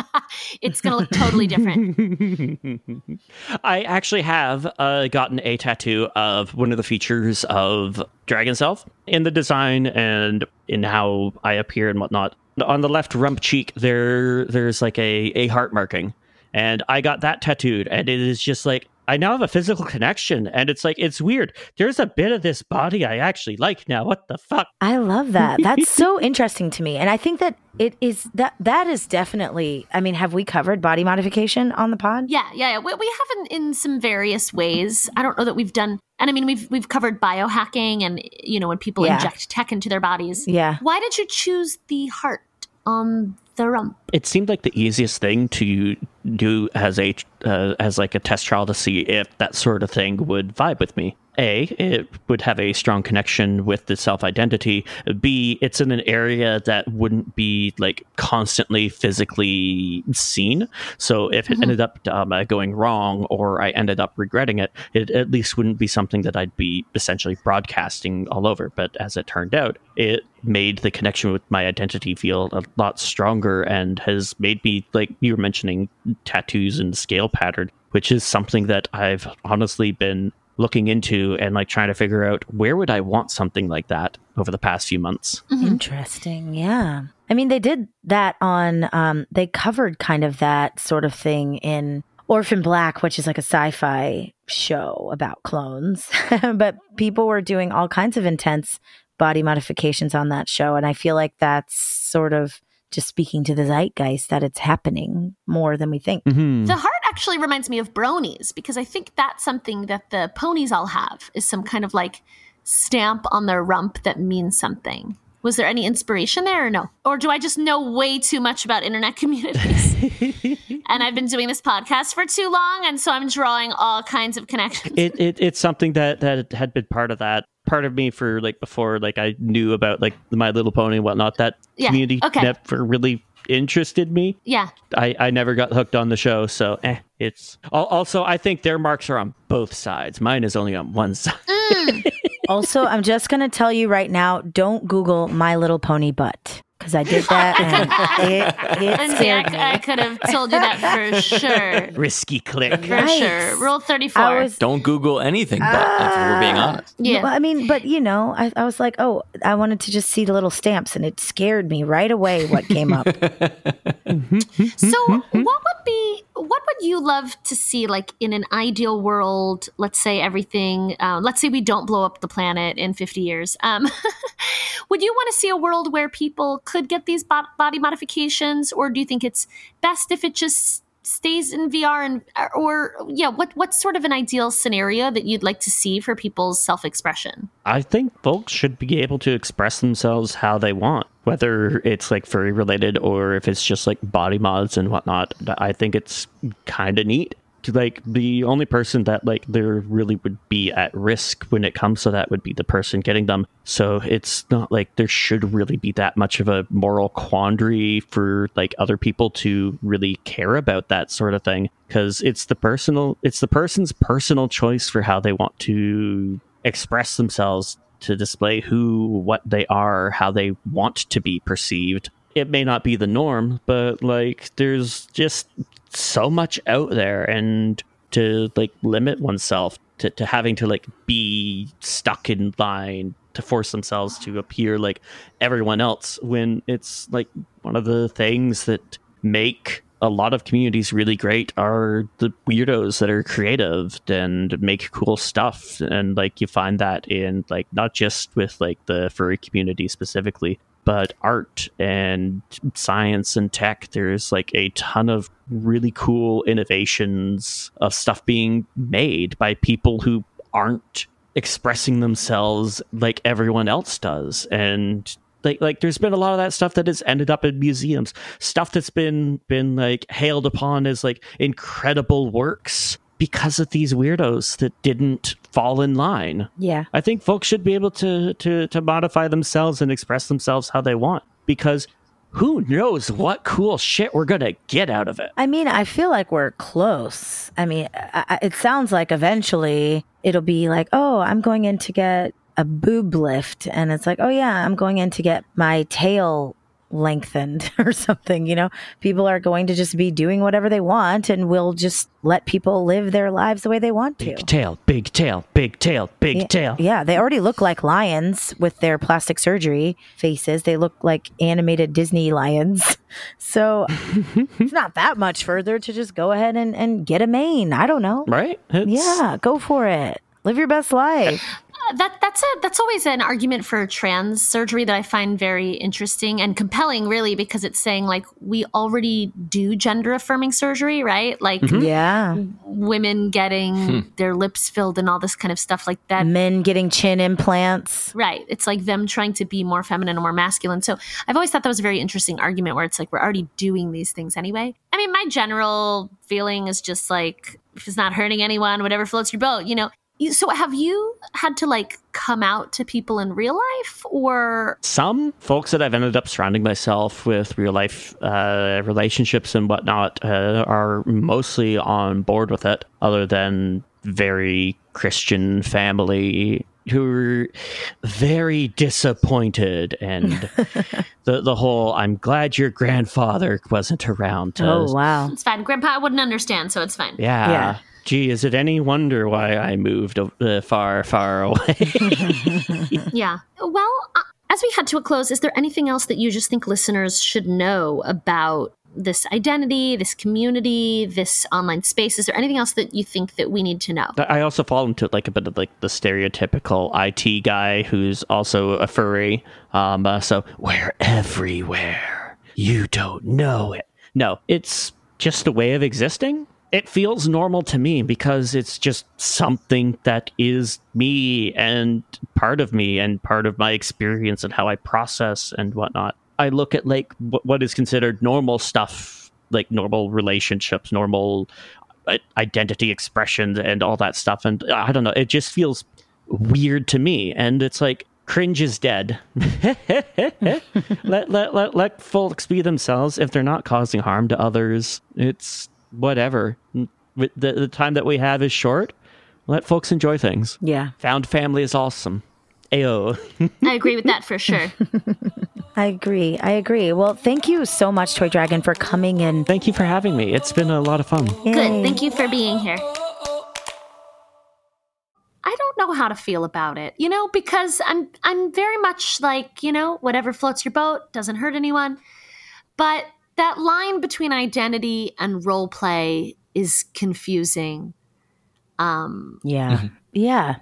it's going to look totally different. I actually have uh, gotten a tattoo of one of the features of Dragon Self in the design and in how I appear and whatnot. On the left rump cheek, there there's like a, a heart marking, and I got that tattooed, and it is just like I now have a physical connection, and it's like it's weird. There's a bit of this body I actually like now. What the fuck? I love that. That's so interesting to me. And I think that it is that that is definitely I mean, have we covered body modification on the pod? Yeah, yeah, yeah. We, we have in, in some various ways. I don't know that we've done, and I mean, we've we've covered biohacking and you know when people Yeah. inject tech into their bodies. Yeah. Why did you choose the heart on the rump? it seemed like the easiest thing to do as a uh, as like a test trial to see if that sort of thing would vibe with me. A, it would have a strong connection with the self identity. B, it's in an area that wouldn't be like constantly physically seen. So if it ended up um, uh, going wrong or I ended up regretting it, it at least wouldn't be something that I'd be essentially broadcasting all over. But as it turned out, it made the connection with my identity feel a lot stronger and has made me like you were mentioning tattoos and scale pattern which is something that i've honestly been looking into and like trying to figure out where would i want something like that over the past few months. Interesting. Yeah. I mean, they did that on, um, they covered kind of that sort of thing in Orphan Black, which is like a sci fi show about clones. but people were doing all kinds of intense body modifications on that show. And I feel like that's sort of just speaking to the zeitgeist that it's happening more than we think. Mm-hmm. The heart actually reminds me of bronies because I think that's something that the ponies all have is some kind of like stamp on their rump that means something. Was there any inspiration there or no? Or do I just know way too much about internet communities? and I've been doing this podcast for too long, and so I'm drawing all kinds of connections. it, it it's something that that had been part of that part of me for like before like I knew about like the My Little Pony and whatnot. That Yeah, community okay. never really interested me. yeah. I, I never got hooked on the show, so eh, it's also I think their marks are on both sides. Mine is only on one side. also, I'm just going to tell you right now don't Google My Little Pony butt because I did that and it, it And see, I, me. I could have told you that for sure. Risky click. For Right. sure. Rule 34. Was Don't Google anything, but if we're being honest. yeah. Well, I mean, but you know, I, I was like, oh, I wanted to just see the little stamps, and it scared me right away. What came up? So, what would be what would you love to see, like in an ideal world? Let's say everything. Uh, let's say we don't blow up the planet in fifty years. Um, would you want to see a world where people could get these bo- body modifications, or do you think it's best if it just stays in VR? And or yeah, what what's sort of an ideal scenario that you'd like to see for people's self expression? I think folks should be able to express themselves how they want, whether it's like furry related or if it's just like body mods and whatnot. I think it's kind of neat. Like the only person that like there really would be at risk when it comes to that would be the person getting them. So it's not like there should really be that much of a moral quandary for like other people to really care about that sort of thing because it's the personal it's the person's personal choice for how they want to express themselves to display who, what they are, how they want to be perceived. It may not be the norm, but like there's just so much out there and to like limit oneself to, to having to like be stuck in line to force themselves to appear like everyone else when it's like one of the things that make a lot of communities really great are the weirdos that are creative and make cool stuff. And like you find that in like not just with like the furry community specifically but art and science and tech there's like a ton of really cool innovations of stuff being made by people who aren't expressing themselves like everyone else does. And like like there's been a lot of that stuff that has ended up in museums. Stuff that's been been like hailed upon as like incredible works because of these weirdos that didn't fall in line yeah, I think folks should be able to to to modify themselves and express themselves how they want because who knows what cool shit we're gonna get out of it. I mean, I feel like we're close. I mean, I- it sounds like eventually it'll be like, oh, I'm going in to get a boob lift, and it's like, oh yeah, I'm going in to get my tail lengthened or something. You know, people are going to just be doing whatever they want, and we'll just let people live their lives the way they want to. Big tail, big tail, big tail, big Yeah, tail. Yeah, they already look like lions with their plastic surgery faces. They look like animated Disney lions. So it's not that much further to just go ahead and, and get a mane. I don't know. Right? It's- Yeah, go for it. Live your best life. That that's a that's always an argument for trans surgery that I find very interesting and compelling, really, because it's saying like we already do gender affirming surgery, right? Like mm-hmm. Yeah. women getting hmm. their lips filled and all this kind of stuff like that. Men getting chin implants. Right. It's like them trying to be more feminine or more masculine. So I've always thought that was a very interesting argument where it's like we're already doing these things anyway. I mean, my general feeling is just like if it's not hurting anyone, whatever floats your boat, you know. You- So have you had to like come out to people in real life or some folks that I've ended up surrounding myself with real life uh, relationships and whatnot uh, are mostly on board with it, other than very Christian family who are very disappointed and the the whole I'm glad your grandfather wasn't around. to- Oh, wow. it's fine. Grandpa wouldn't understand, so it's fine. yeah. Yeah. Gee, is it any wonder why I moved uh, far, far away? Yeah. Well, uh, as we head to a close, is there anything else that you just think listeners should know about this identity, this community, this online space? Is there anything else that you think that we need to know? I also fall into like a bit of like the stereotypical IT guy who's also a furry. Um, uh, so we're everywhere. You don't know it. No, it's just a way of existing. It feels normal to me because it's just something that is me and part of me and part of my experience and how I process and whatnot. I look at like wh- what is considered normal stuff, like normal relationships, normal uh, identity expressions, and all that stuff. And I don't know, it just feels weird to me. And it's like cringe is dead. let, let let let folks be themselves if they're not causing harm to others. It's whatever. The the time that we have is short. Let folks enjoy things. Yeah. Found family is awesome. Ayo. I agree with that for sure. I agree. I agree. Well, thank you so much, Toy Dragon, for coming in. Thank you for having me. It's been a lot of fun. Good. Thank you for being here. I don't know how to feel about it, you know, because I'm I'm very much like, you know, whatever floats your boat doesn't hurt anyone. But that line between identity and role play is confusing. Um Yeah. Mm-hmm. Yeah.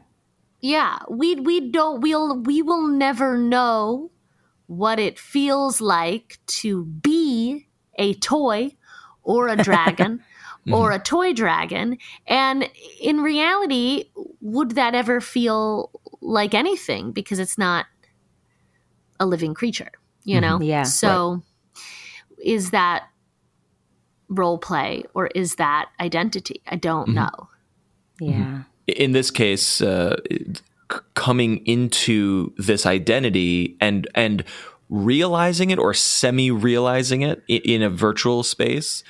yeah, we we don't we'll we will never know what it feels like to be a toy or a dragon or mm-hmm. a toy dragon. And in reality would that ever feel like anything? Because it's not a living creature you know? Mm-hmm. Yeah, so is that role play or is that identity? I don't know. Yeah. in this case uh, c- coming into this identity and and realizing it or semi realizing it i- in a virtual space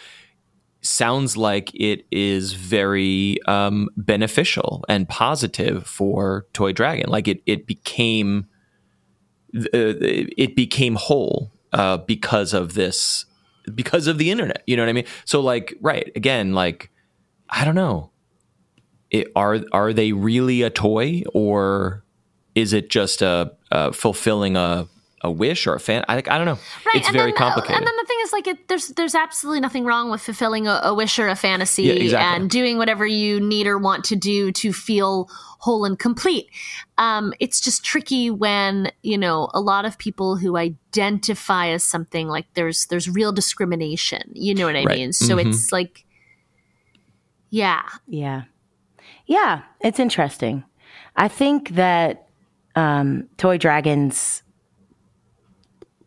sounds like it is very um, beneficial and positive for toy dragon. Like it it became uh, it became whole uh, because of this because of the internet you know what i mean? So like right again like i don't know. It, are are they really a toy or is it just a, a fulfilling a a wish or a fan? I, I don't know. it's and very then, uh, complicated. and then the thing is, like, it, there's there's absolutely nothing wrong with fulfilling a, a wish or a fantasy Yeah, exactly. and doing whatever you need or want to do to feel whole and complete. Um, it's just tricky when you know a lot of people who identify as something like there's there's real discrimination. You know what I Right. mean? So Mhm. it's like, yeah, Yeah. Yeah. It's interesting. I think that um, Toy Dragon's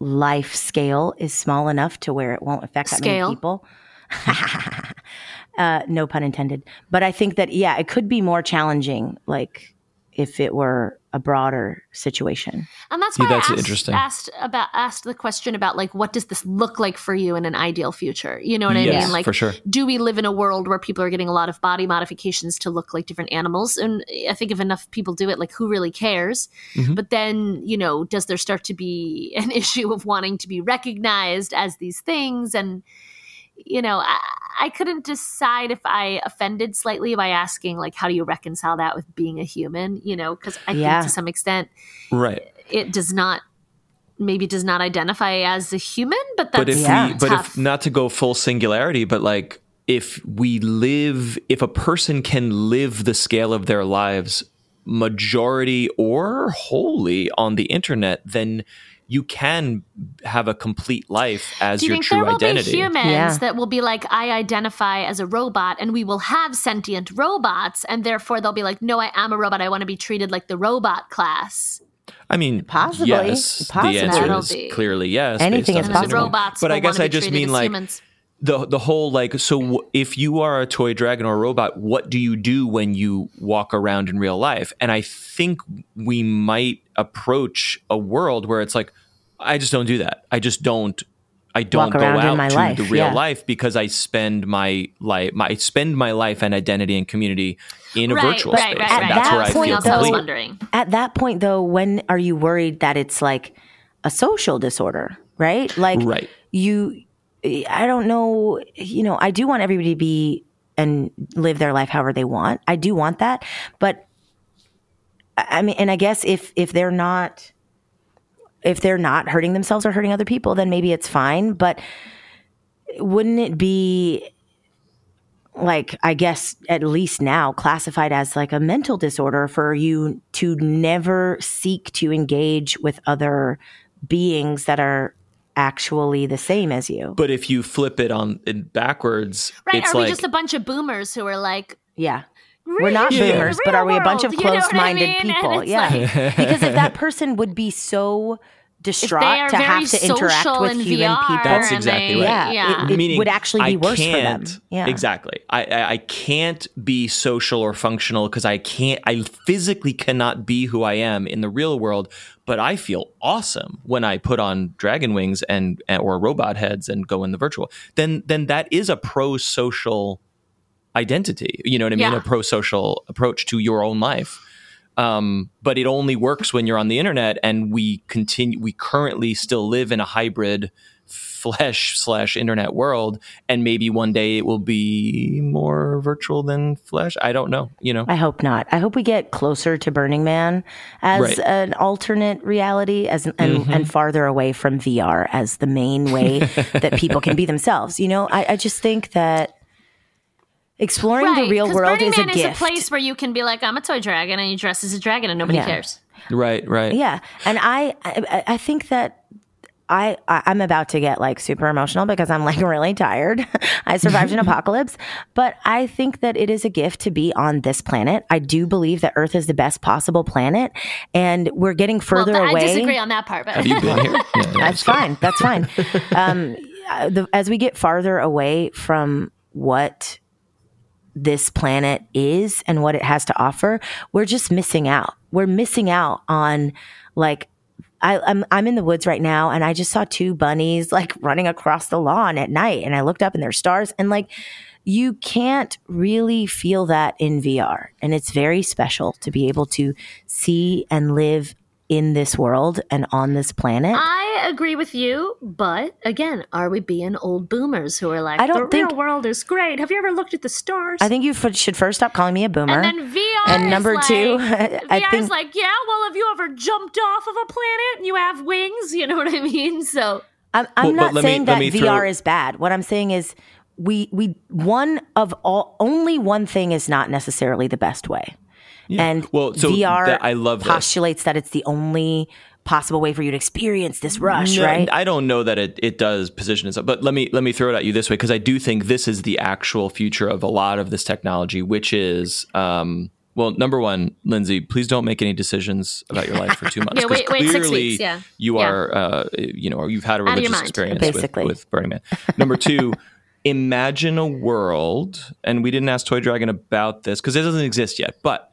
life scale is small enough to where it won't affect that Scale? many people. uh, no pun intended. But I think that, yeah, it could be more challenging, like if it were a broader situation. And that's Yeah, why that's I asked, interesting. asked about asked the question about like what does this look like for you in an ideal future? You know what I mean? Like for sure. do we live in a world where people are getting a lot of body modifications to look like different animals? And I think if enough people do it, like who really cares? Mhm. But then, you know, does there start to be an issue of wanting to be recognized as these things? And you know, I, I couldn't decide if I offended slightly by asking, like, how do you reconcile that with being a human? You know, because I Yeah. think to some extent right. it does not maybe does not identify as a human but that's but if Yeah. we but tough. if not to go full singularity but like if we live if a person can live the scale of their lives majority or wholly on the internet then you can have a complete life as do you your think true there will identity be humans Yeah. that will be like i identify as a robot and we will have sentient robots and therefore they'll be like no i am a robot i want to be treated like the robot class I mean, Possibly. yes. Possibly. The answer That'll is be- clearly yes. Anything based is and on then possible. robots But I guess I just mean like humans. the the whole like so w- if you are a toy dragon or a robot what do you do when you walk around in real life and i think we might approach a world where it's like i just don't do that i just don't i don't go out my to life, the real yeah. life because i spend my life my I spend my life and identity and community in a right, virtual right, space right, and right. that's that where i point, feel I was though- complete At that point, though, when are you worried that it's like a social disorder, right? Like, right you, I don't know, you know, I do want everybody to be and live their life however they want. I do want that, but I I mean, and I guess if if they're not if they're not hurting themselves or hurting other people, then maybe it's fine. But wouldn't it be like I guess at least now classified as like a mental disorder for you to never seek to engage with other beings that are actually the same as you? But if you flip it on in backwards, Right? it's are like we just a bunch of boomers who are like, Yeah. We're not "Real- boomers, but are we a bunch of world," you know what I closed-minded mean? People? it's Yeah. like- because if that person would be so distraught to have to interact with in human VR people. That's exactly they- right. Yeah, yeah. it- it Meaning, would actually be I worse for them. Yeah. Exactly. I, I I can't be social or functional because I can't. I physically cannot be who I am in the real world. But I feel awesome when I put on dragon wings and, and or robot heads and go in the virtual. Then then that is a pro social identity. You know what I mean? Yeah. A pro social approach to your own life. Um, but it only works when you're on the internet, and we continue. We currently still live in a hybrid flesh slash internet world, and maybe one day it will be more virtual than flesh. I don't know. You know, I hope not. I hope we get closer to Burning Man as Right. Mm-hmm. an alternate reality, as and, and farther away from VR as the main way that people can be themselves. You know, I, I just think that exploring right, the real world Burning is Man a gift. is a place where you can be like, I'm a toy dragon, and you dress as a dragon, and nobody Yeah. cares. right, right. Yeah, and I, I, I think that. I, I- I'm about to get like super emotional because I'm like really tired. I survived an apocalypse, but I think that it is a gift to be on this planet. I do believe that Earth is the best possible planet, and we're getting further well, away. I disagree on that part, but Have you been here? Yeah, yeah, That's fine. That's fine. Um, the, as we get farther away from what this planet is and what it has to offer, we're just missing out. We're missing out on like. I, I'm I'm in the woods right now, and I just saw two bunnies like running across the lawn at night, and I looked up and there's stars, and like you can't really feel that in VR, and it's very special to be able to see and live in this world and on this planet. I agree with you. But again, are we being old boomers who are like, I don't the think- real world is great? Have you ever looked at the stars? I think you f- should first stop calling me a boomer. and then VR And is number like, two, VR I is like, yeah, well, have you ever jumped off of a planet and you have wings? You know what I mean? So I'm, I'm Well, not let me- saying that VR throw- is bad. What I'm saying is we we one of all only one thing is not necessarily the best way. And Well, so VR that- I love this. postulates that it's the only possible way for you to experience this rush, No, right? I don't know that it, it does position itself, but let me let me throw it at you this way because I do think this is the actual future of a lot of this technology, which is um, well, number one, Lindsey, please don't make any decisions about your life for two months. Yeah, 'cause wait- wait six clearly weeks, yeah. you Yeah. are, uh, you know, you've had a religious experience basically. with, with Burning Man. Number two, imagine a world, and we didn't ask Toy Dragon about this because it doesn't exist yet, but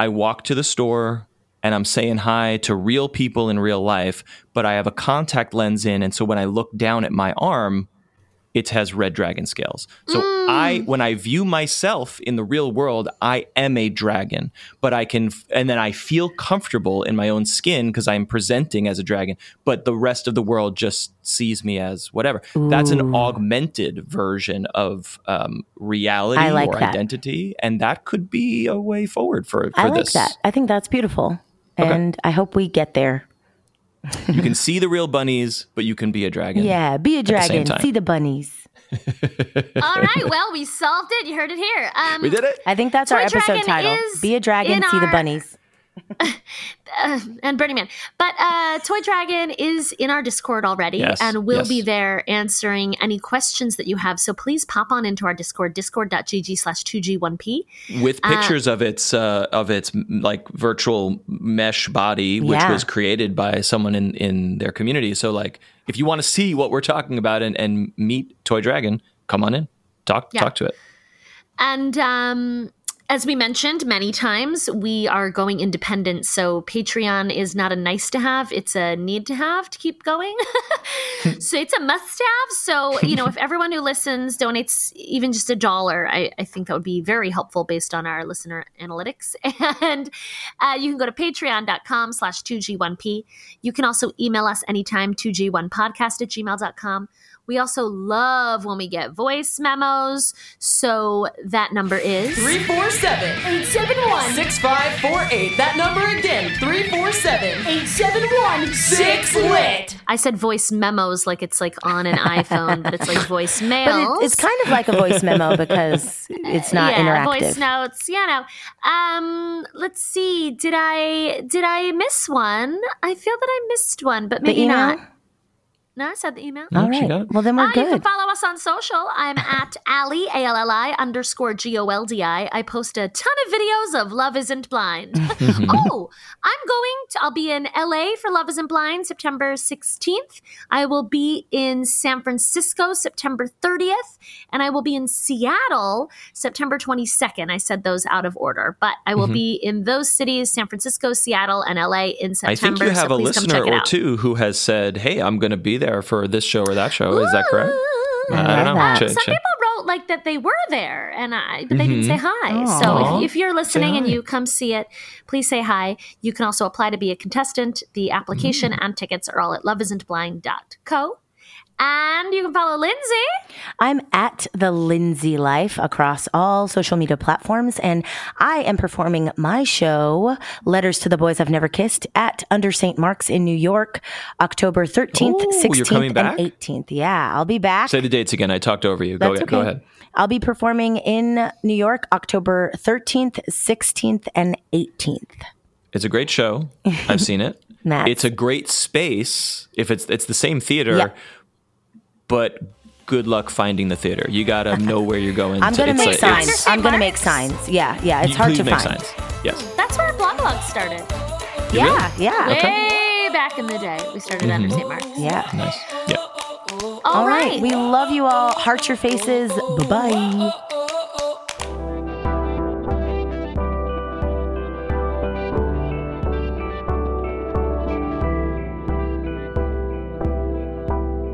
I walk to the store and I'm saying hi to real people in real life, but I have a contact lens in. And so when I look down at my arm, it has red dragon scales. So I, when I view myself in the real world, I am a dragon, but I can, and then I feel comfortable in my own skin because I'm presenting as a dragon, but the rest of the world just sees me as whatever. That's an augmented version of um, reality like or that. identity. And that could be a way forward for, for I like this. that. I think that's beautiful. And I hope we get there. You can see the real bunnies, but you can be a dragon. Yeah, be a dragon, time. see the bunnies. all right, well, we solved it. You heard it here. Um, We did it. I think that's our episode title. Be a dragon, in see the bunnies. and Burning Man. But uh, Toy Dragon is in our Discord already Yes, and will yes. be there answering any questions that you have. So please pop on into our Discord, discord.gg slash 2G1P. with pictures of its uh, of its like virtual mesh body, which Yeah. was created by someone in in their community. So like, if you want to see what we're talking about and, and meet Toy Dragon, come on in, talk Yeah. talk to it. And um, as we mentioned many times, we are going independent. So Patreon is not a nice to have, it's a need to have to keep going. so it's a must have. So, you know, if everyone who listens donates even just a dollar, I, I think that would be very helpful based on our listener analytics. And uh, you can go to patreon.com slash 2G1P. You can also email us anytime, 2G1podcast at gmail.com. We also love when we get voice memos. So that number is 347 871 6548. That number again 347 871 6 lit. I said voice memos like it's like on an iPhone, but it's like voice But it, it's kind of like a voice memo because it's not yeah, interactive. voice notes. Yeah, know. Um, let's see. Did I did I miss one? I feel that I missed one, but maybe not. No, I said the email. All she got. Well, then we're Uh, you can follow us on social. I'm at Allie, A L L I underscore G O L D I. I post a ton of videos of Love Isn't Blind. oh, I'm going to, I'll be in LA for Love Isn't Blind September 16th. I will be in San Francisco September 30th. And I will be in Seattle September 22nd. I said those out of order, but I will be in those cities San Francisco, Seattle, and LA in September. I think you have so a listener or two who has said, "Hey, I'm going to be there for this show or that show." Is that correct? Ooh. I don't know. Check- Some check. people wrote like that they were there, and I but they didn't mm-hmm. say hi. Aw. So if, if you're listening and you come see it, please say hi. You can also apply to be a contestant. The application mm-hmm. and tickets are all at loveisn'tblind.co. And you can follow Lindsey. I'm at the Lindsey Life across all social media platforms, and I am performing my show, Letters to the Boys I've Never Kissed, at Under St. Mark's in New York, October 13th, Ooh, 16th, and 18th. Yeah, I'll be back. Say the dates again. I talked over you. Go, That's ahead. go okay. ahead. I'll be performing in New York, October 13th, 16th, and 18th. It's a great show. I've seen it. It's a great space. If it's it's the same theater, Yeah. But good luck finding the theater. You got to know where you're going. I'm to- going to it's make a- signs. St. I'm going to make signs. Yeah, yeah. It's you- hard please to make find. signs. Yes. That's where Bloglog started. Yeah, yeah. Way back in the day. We started Mm-hmm. under St. Mark's. Yeah. Nice. Yeah. All right. We love you all. Heart your faces. Bye bye.